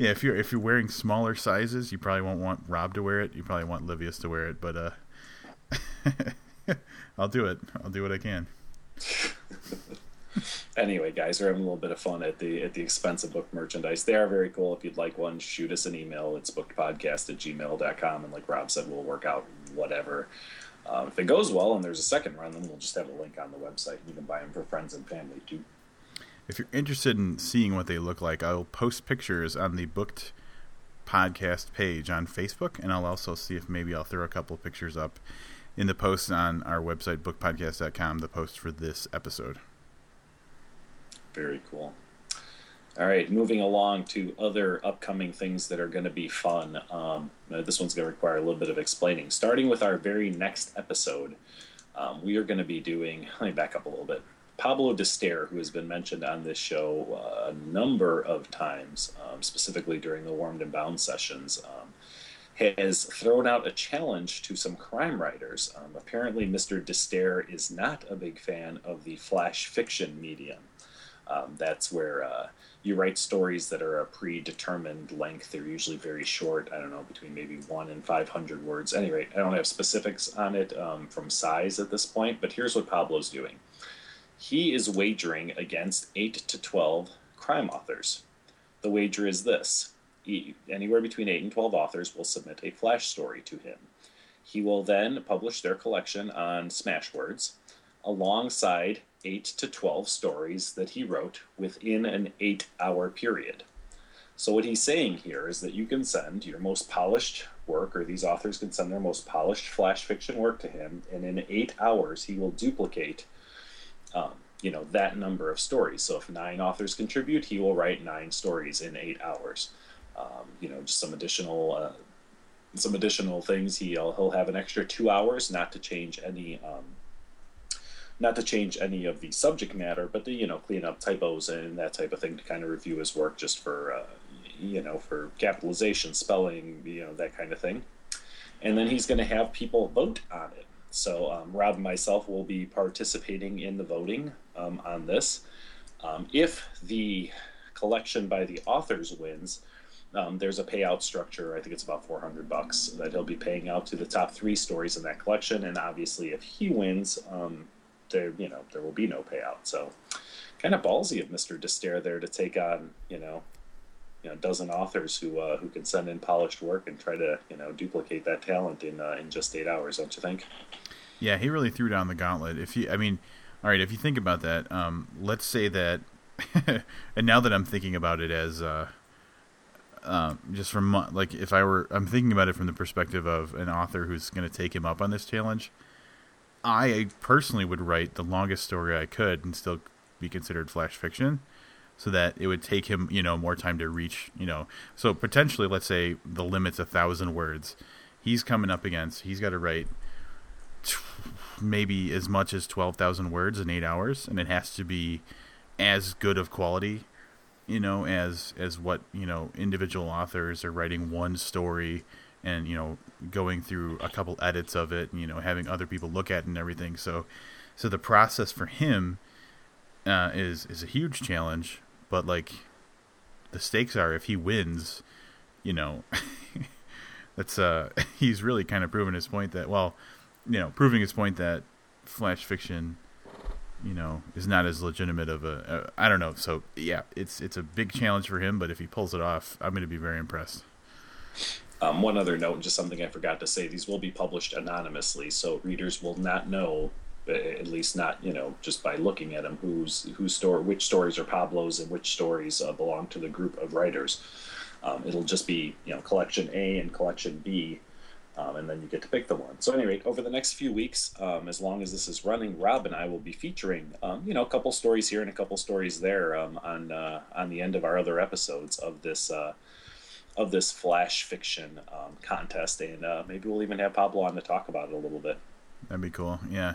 Yeah, if you're if you're wearing smaller sizes, you probably won't want Rob to wear it. You probably want Livius to wear it, but uh, I'll do it. I'll do what I can. anyway, guys, we're having a little bit of fun at the at the expense of book merchandise. They are very cool. If you'd like one, shoot us an email. It's bookedpodcast at gmail.com. And like Rob said, we'll work out whatever. Um, if it goes well and there's a second run, then we'll just have a link on the website. You can buy them for friends and family too. If you're interested in seeing what they look like, I'll post pictures on the booked podcast page on Facebook, and I'll also see if maybe I'll throw a couple pictures up in the post on our website, bookpodcast.com, the post for this episode. Very cool. All right, moving along to other upcoming things that are going to be fun. Um, uh, this one's going to require a little bit of explaining. Starting with our very next episode, um, we are going to be doing. Let me back up a little bit. Pablo D'Stair, who has been mentioned on this show uh, a number of times, um, specifically during the Warmed and Bound sessions, um, has thrown out a challenge to some crime writers. Um, apparently, Mr. D'Stair is not a big fan of the flash fiction medium. Um, that's where uh, you write stories that are a predetermined length. They're usually very short. I don't know, between maybe one and 500 words. Anyway, I don't have specifics on it um, from size at this point, but here's what Pablo's doing he is wagering against 8 to 12 crime authors. The wager is this anywhere between 8 and 12 authors will submit a flash story to him. He will then publish their collection on Smashwords alongside 8 to 12 stories that he wrote within an 8 hour period. So, what he's saying here is that you can send your most polished work, or these authors can send their most polished flash fiction work to him, and in eight hours, he will duplicate um, you know that number of stories. So if nine authors contribute, he will write nine stories in eight hours. Um, you know, just some additional uh, some additional things. He'll he'll have an extra two hours, not to change any. Um, not to change any of the subject matter, but to you know clean up typos and that type of thing to kind of review his work, just for uh, you know for capitalization, spelling, you know that kind of thing. And then he's going to have people vote on it. So um, Rob and myself will be participating in the voting um, on this. Um, if the collection by the authors wins, um, there's a payout structure. I think it's about 400 bucks that he'll be paying out to the top three stories in that collection. And obviously, if he wins, um, there you know there will be no payout. So kind of ballsy of Mr. D'Stair there to take on you know you know a dozen authors who uh, who can send in polished work and try to you know duplicate that talent in uh, in just eight hours. Don't you think? Yeah, he really threw down the gauntlet. If you, I mean, all right, if you think about that, um, let's say that, and now that I'm thinking about it as uh, uh, just from like if I were, I'm thinking about it from the perspective of an author who's going to take him up on this challenge. I personally would write the longest story I could and still be considered flash fiction, so that it would take him, you know, more time to reach, you know. So potentially, let's say the limit's a thousand words. He's coming up against. He's got to write maybe as much as 12,000 words in 8 hours and it has to be as good of quality you know as as what you know individual authors are writing one story and you know going through a couple edits of it and, you know having other people look at it and everything so so the process for him uh, is is a huge challenge but like the stakes are if he wins you know that's uh he's really kind of proven his point that well you know, proving his point that flash fiction, you know, is not as legitimate of a. a I don't know. So yeah, it's it's a big challenge for him, but if he pulls it off, I'm going to be very impressed. Um, one other note, just something I forgot to say: these will be published anonymously, so readers will not know, at least not you know just by looking at them, whose whose story, which stories are Pablo's and which stories uh, belong to the group of writers. Um, it'll just be you know collection A and collection B um, and then you get to pick the one. So, anyway, over the next few weeks, um, as long as this is running, Rob and I will be featuring, um, you know, a couple stories here and a couple stories there um, on uh, on the end of our other episodes of this uh, of this flash fiction um, contest, and uh, maybe we'll even have Pablo on to talk about it a little bit. That'd be cool. Yeah,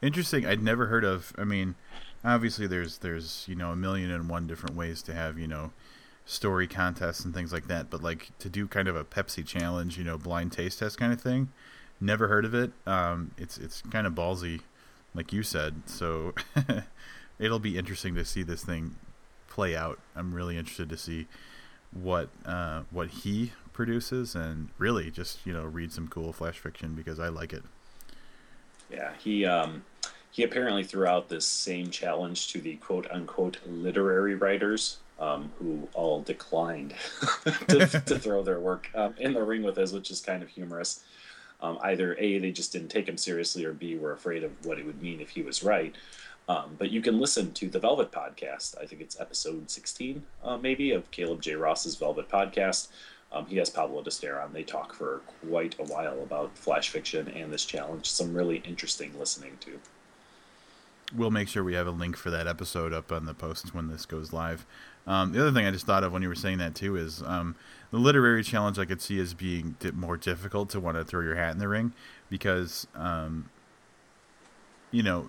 interesting. I'd never heard of. I mean, obviously, there's there's you know a million and one different ways to have you know story contests and things like that. But like to do kind of a Pepsi challenge, you know, blind taste test kind of thing. Never heard of it. Um, it's it's kind of ballsy, like you said. So it'll be interesting to see this thing play out. I'm really interested to see what uh, what he produces and really just you know read some cool flash fiction because I like it. Yeah, he um, he apparently threw out this same challenge to the quote unquote literary writers um, who all declined to, to, throw their work um, in the ring with us, which is kind of humorous. Um, either A, they just didn't take him seriously, or B, were afraid of what it would mean if he was right. Um, but you can listen to the Velvet Podcast. I think it's episode 16, uh, maybe, of Caleb J. Ross's Velvet Podcast. Um, he has Pablo D'Stair on. They talk for quite a while about flash fiction and this challenge. Some really interesting listening to. We'll make sure we have a link for that episode up on the post when this goes live. Um, the other thing I just thought of when you were saying that too is um, the literary challenge I could see as being more difficult to want to throw your hat in the ring because, um, you know,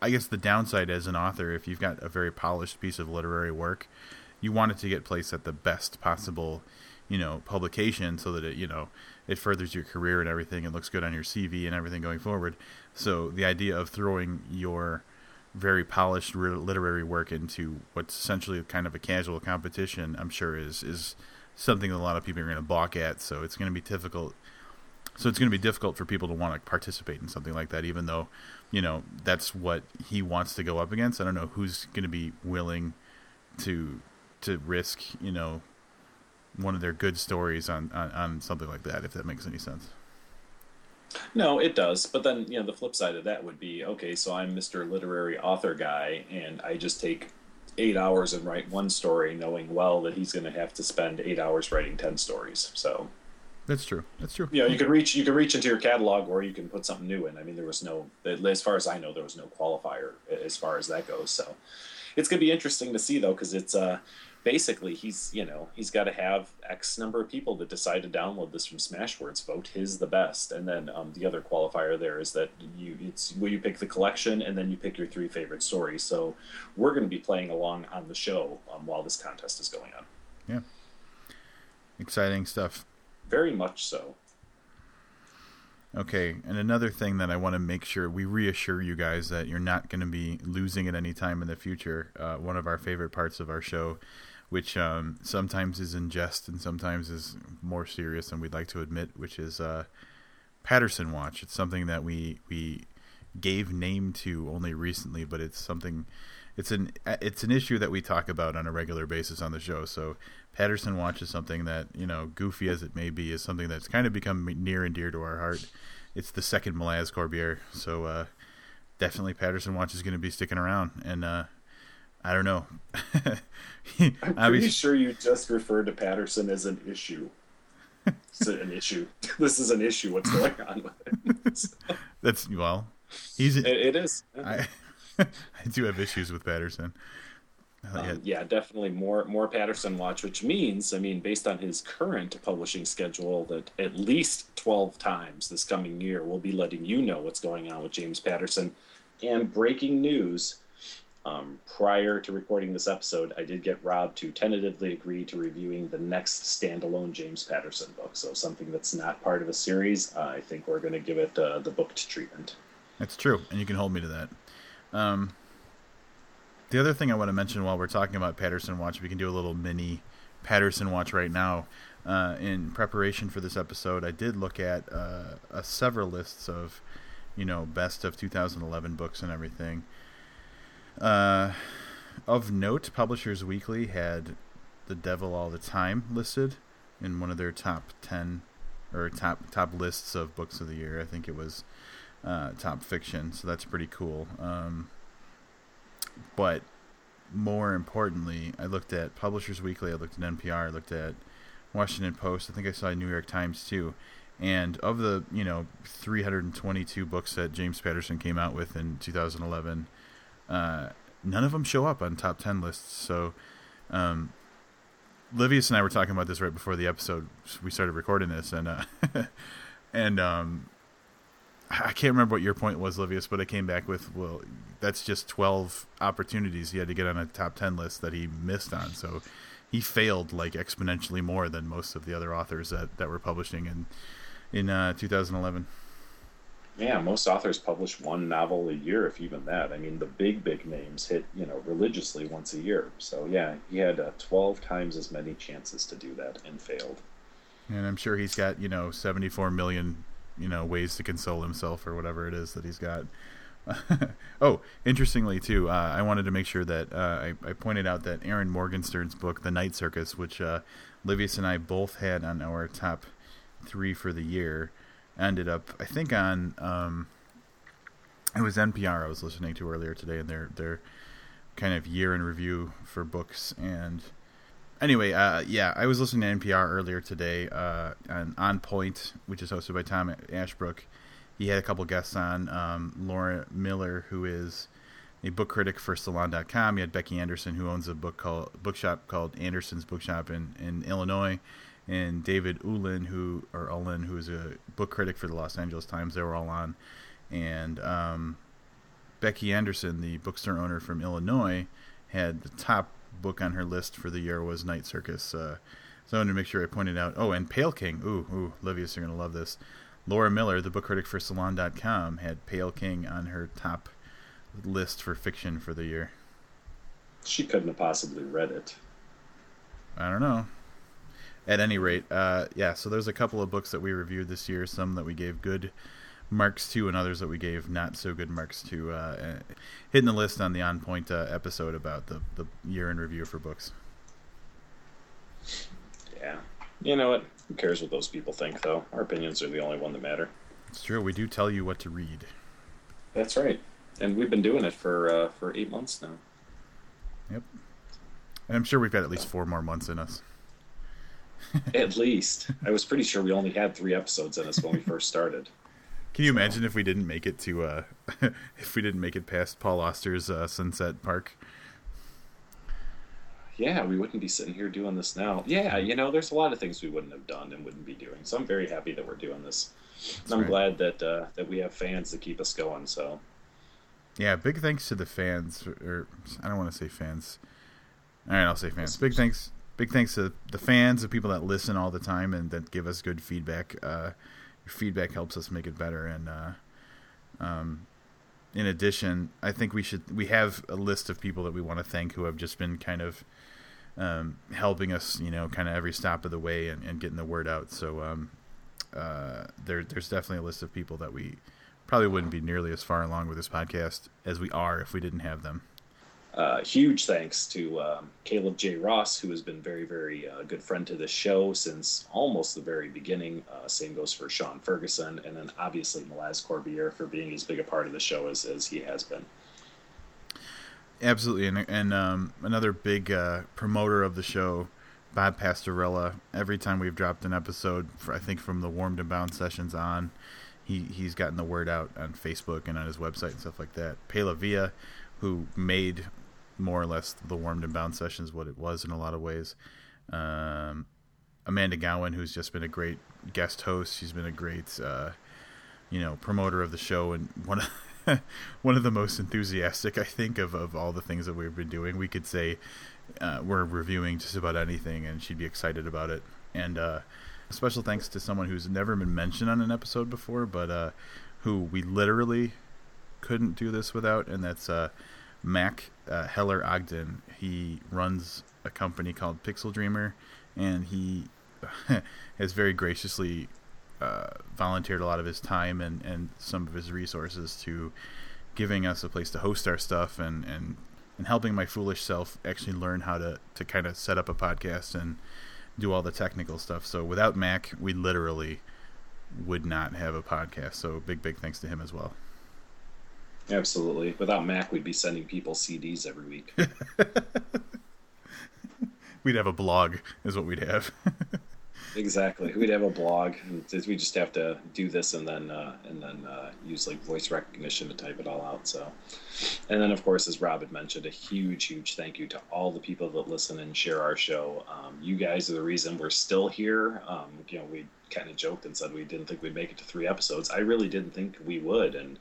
I guess the downside as an author, if you've got a very polished piece of literary work, you want it to get placed at the best possible, you know, publication so that it, you know, it furthers your career and everything. It looks good on your CV and everything going forward. So the idea of throwing your very polished literary work into what's essentially kind of a casual competition, I'm sure is is something that a lot of people are going to balk at. So it's going to be difficult. So it's going to be difficult for people to want to participate in something like that, even though, you know, that's what he wants to go up against. I don't know who's going to be willing to to risk, you know, one of their good stories on, on, on something like that, if that makes any sense. No, it does. But then, you know, the flip side of that would be okay, so I'm Mr. Literary Author Guy, and I just take eight hours and write one story, knowing well that he's going to have to spend eight hours writing 10 stories. So. That's true. That's true. You know, you can reach you can reach into your catalog, or you can put something new in. I mean, there was no, as far as I know, there was no qualifier as far as that goes. So, it's going to be interesting to see though, because it's uh, basically he's you know he's got to have X number of people that decide to download this from Smashwords. Vote his the best, and then um, the other qualifier there is that you it's where you pick the collection and then you pick your three favorite stories. So we're going to be playing along on the show um, while this contest is going on. Yeah, exciting stuff. Very much so. Okay, and another thing that I want to make sure we reassure you guys that you're not going to be losing at any time in the future. Uh, one of our favorite parts of our show which um, sometimes is in jest and sometimes is more serious than we'd like to admit, which is uh, Patterson Watch. It's something that we we gave name to only recently, but it's something it's an it's an issue that we talk about on a regular basis on the show. So Patterson watches something that you know, goofy as it may be, is something that's kind of become near and dear to our heart. It's the second Mlaz Corbier, so uh, definitely Patterson Watch is going to be sticking around, and uh, I don't know. I'm pretty sure you just referred to Patterson as an issue. It's an issue. This is an issue. What's going on with it? So, That's well, he's it, it is. I I do have issues with Patterson. Uh, yeah, Um, yeah, definitely more more Patterson watch, which means, I mean, based on his current publishing schedule, that at least twelve times this coming year we'll be letting you know what's going on with James Patterson. And breaking news: um, prior to recording this episode, I did get Rob to tentatively agree to reviewing the next standalone James Patterson book. So something that's not part of a series, uh, I think we're going to give it uh, the booked treatment. That's true, and you can hold me to that. Um, the other thing I want to mention while we're talking about Patterson Watch, we can do a little mini Patterson Watch right now. Uh, in preparation for this episode, I did look at uh, uh, several lists of, you know, best of 2011 books and everything. Uh, of note, Publishers Weekly had The Devil All the Time listed in one of their top 10 or top top lists of books of the year. I think it was uh, top fiction, so that's pretty cool. Um, but more importantly, I looked at Publishers Weekly, I looked at NPR, I looked at Washington Post. I think I saw New York Times too. And of the you know 322 books that James Patterson came out with in 2011, uh, none of them show up on top 10 lists. So, um, Livius and I were talking about this right before the episode. We started recording this, and uh, and um, I can't remember what your point was, Livius, but I came back with, well, that's just 12 opportunities he had to get on a top 10 list that he missed on. So he failed like exponentially more than most of the other authors that, that were publishing in in uh, 2011. Yeah, most authors publish one novel a year, if even that. I mean, the big, big names hit, you know, religiously once a year. So, yeah, he had uh, 12 times as many chances to do that and failed. And I'm sure he's got, you know, 74 million, you know, ways to console himself or whatever it is that he's got. oh, interestingly, too, uh, I wanted to make sure that uh, I, I, pointed out that Erin Morgenstern's book, The Night Circus, which uh, Livius and I both had on our top three for the year, ended up, I think, on um, it was NPR I was listening to earlier today, and their their kind of year in review for books. And anyway, uh, yeah, I was listening to NPR earlier today uh, on On Point, which is hosted by Tom Ashbrook. He had a couple guests on. Um, Laura Miller, who is a book critic for Salon.com. He had Becky Anderson, who owns a book called bookshop called Anderson's Bookshop in, in Illinois and David Ulin, who or Ulin, who is a book critic for the Los Angeles Times. They were all on, and um, Becky Anderson, the bookstore owner from Illinois, had the top book on her list for the year was Night Circus. Uh, so I wanted to make sure I pointed out. Oh, and Pale King. Ooh, ooh, Livius, you're gonna love this. Laura Miller, the book critic for Salon.com, had Pale King on her top list for fiction for the year. She couldn't have possibly read it. I don't know at any rate, uh, yeah. So there's a couple of books that we reviewed this year. Some that we gave good marks to, and others that we gave not so good marks to. Uh, hitting the list on the On Point uh, episode about the the year in review for books. Yeah, you know what? Who cares what those people think, though? Our opinions are the only one that matter. It's true. We do tell you what to read. That's right, and we've been doing it for uh, for eight months now. Yep. And I'm sure we've got at least four more months in us. At least. I was pretty sure we only had three episodes in us when we first started. Can you imagine if we didn't make it to uh if we didn't make it past Paul Auster's uh, Sunset Park? Yeah, we wouldn't be sitting here doing this now. Yeah, you know, there's a lot of things we wouldn't have done and wouldn't be doing. So I'm very happy that we're doing this. And I'm right. glad that uh, that we have fans to keep us going. So Yeah, big thanks to the fans or I don't want to say fans. All right, I'll say fans. Big thanks big thanks to the fans, the people that listen all the time and that give us good feedback. Uh, your feedback helps us make it better. And uh, um, in addition, I think we should we have a list of people that we want to thank who have just been kind of um, helping us, you know, kind of every stop of the way and, and getting the word out. So um, uh, there, there's definitely a list of people that we probably wouldn't be nearly as far along with this podcast as we are if we didn't have them. Uh, huge thanks to um, Caleb J. Ross, who has been very, very uh, good friend to the show since almost the very beginning. Uh, same goes for Sean Ferguson, and then obviously Malaz Corbier for being as big a part of the show as, as he has been. Absolutely, and, and um, another big uh, promoter of the show, Bob Pastorella. Every time we've dropped an episode, for, I think from the Warmed and Bound sessions on, he he's gotten the word out on Facebook and on his website and stuff like that. Pela Via, who made more or less the Warmed and Bound sessions what it was in a lot of ways. Um, Amanda Gowin, who's just been a great guest host. She's been a great, uh, you know, promoter of the show and one of one of the most enthusiastic, I think, of, of all the things that we've been doing. We could say uh, we're reviewing just about anything, and she'd be excited about it. And uh, special thanks to someone who's never been mentioned on an episode before, but uh, who we literally couldn't do this without, and that's uh, Mac uh, Heller Ogden. He runs a company called Pixel Dreamer, and he has very graciously uh, volunteered a lot of his time and, and some of his resources to giving us a place to host our stuff and, and, and helping my foolish self actually learn how to, to kind of set up a podcast and do all the technical stuff. So without Mac, we literally would not have a podcast. So big, big thanks to him as well. Absolutely. Without Mac, we'd be sending people CDs every week. we'd have a blog, is what we'd have. exactly. We'd have a blog. We just have to do this and then uh, and then uh, use like voice recognition to type it all out. So, and then of course, as Rob had mentioned, a huge, huge thank you to all the people that listen and share our show. Um, you guys are the reason we're still here. Um, you know, we kind of joked and said we didn't think we'd make it to three episodes. I really didn't think we would, and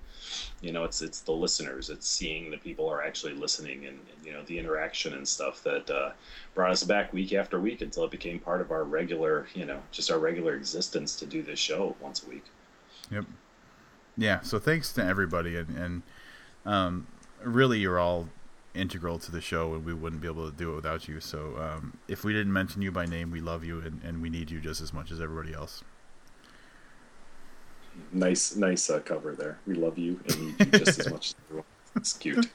you know, it's it's the listeners, it's seeing the people are actually listening, and, and you know, the interaction and stuff that uh, brought us back week after week until it became part of our regular, you know, just our regular existence to do this show once a week. Yep. Yeah. So thanks to everybody, and and um, really, you're all integral to the show, and we wouldn't be able to do it without you. So um, if we didn't mention you by name, we love you, and, and we need you just as much as everybody else nice, nice uh, cover there. We love you and need you just as much as everyone. It's cute.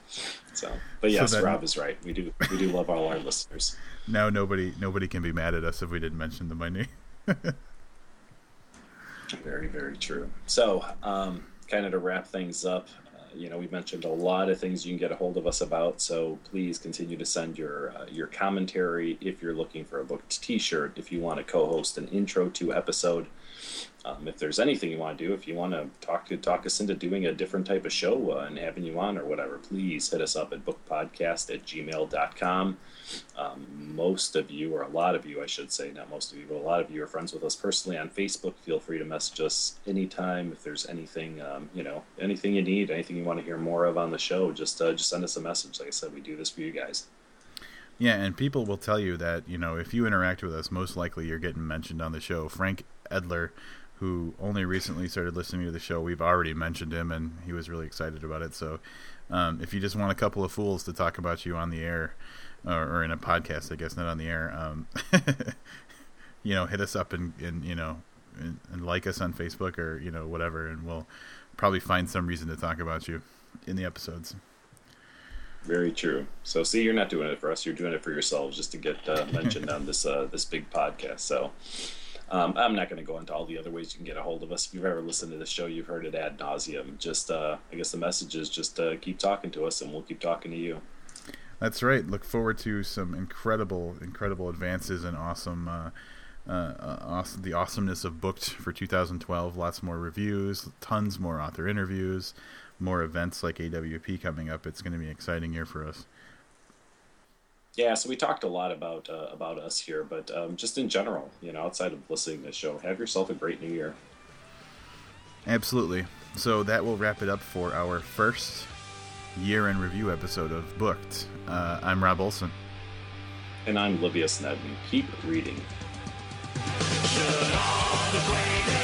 So, but yes, so then, Rob is right. We do, we do love all our listeners. Now nobody, nobody can be mad at us if we didn't mention them by name. very, very true. So, um, kind of to wrap things up, you know, we mentioned a lot of things you can get a hold of us about. So please continue to send your uh, your commentary if you're looking for a booked T-shirt. If you want to co-host an intro to episode um, if there's anything you want to do, if you want to talk to talk us into doing a different type of show uh, and having you on or whatever, please hit us up at bookpodcast at gmail.com. Um, most of you, or a lot of you, I should say, not most of you, but a lot of you are friends with us personally on Facebook. Feel free to message us anytime if there's anything, um, you know, anything you need, anything you want to hear more of on the show. Just uh, just send us a message. Like I said, we do this for you guys. Yeah, and people will tell you that you know if you interact with us, most likely you're getting mentioned on the show. Frank Edler who only recently started listening to the show. We've already mentioned him, and he was really excited about it. So, um, if you just want a couple of fools to talk about you on the air, or, or in a podcast, I guess not on the air, um, you know, hit us up and, and you know, and, and, like us on Facebook or you know whatever, and we'll probably find some reason to talk about you in the episodes. Very true. So, see, you're not doing it for us; you're doing it for yourselves, just to get uh, mentioned on this uh, this big podcast. So. Um, I'm not going to go into all the other ways you can get a hold of us. If you've ever listened to the show, you've heard it ad nauseum. Just, uh, I guess the message is just uh, keep talking to us, and we'll keep talking to you. That's right. Look forward to some incredible, incredible advances and awesome, uh, uh, awesome, the awesomeness of booked for 2012. Lots more reviews, tons more author interviews, more events like AWP coming up. It's going to be an exciting year for us. Yeah, so we talked a lot about uh, about us here, but um, just in general, you know, outside of listening to the show, have yourself a great new year. Absolutely. So that will wrap it up for our first year in review episode of Booked. Uh, I'm Rob Olson. And I'm Livius Nedin. Keep reading should all the greatest.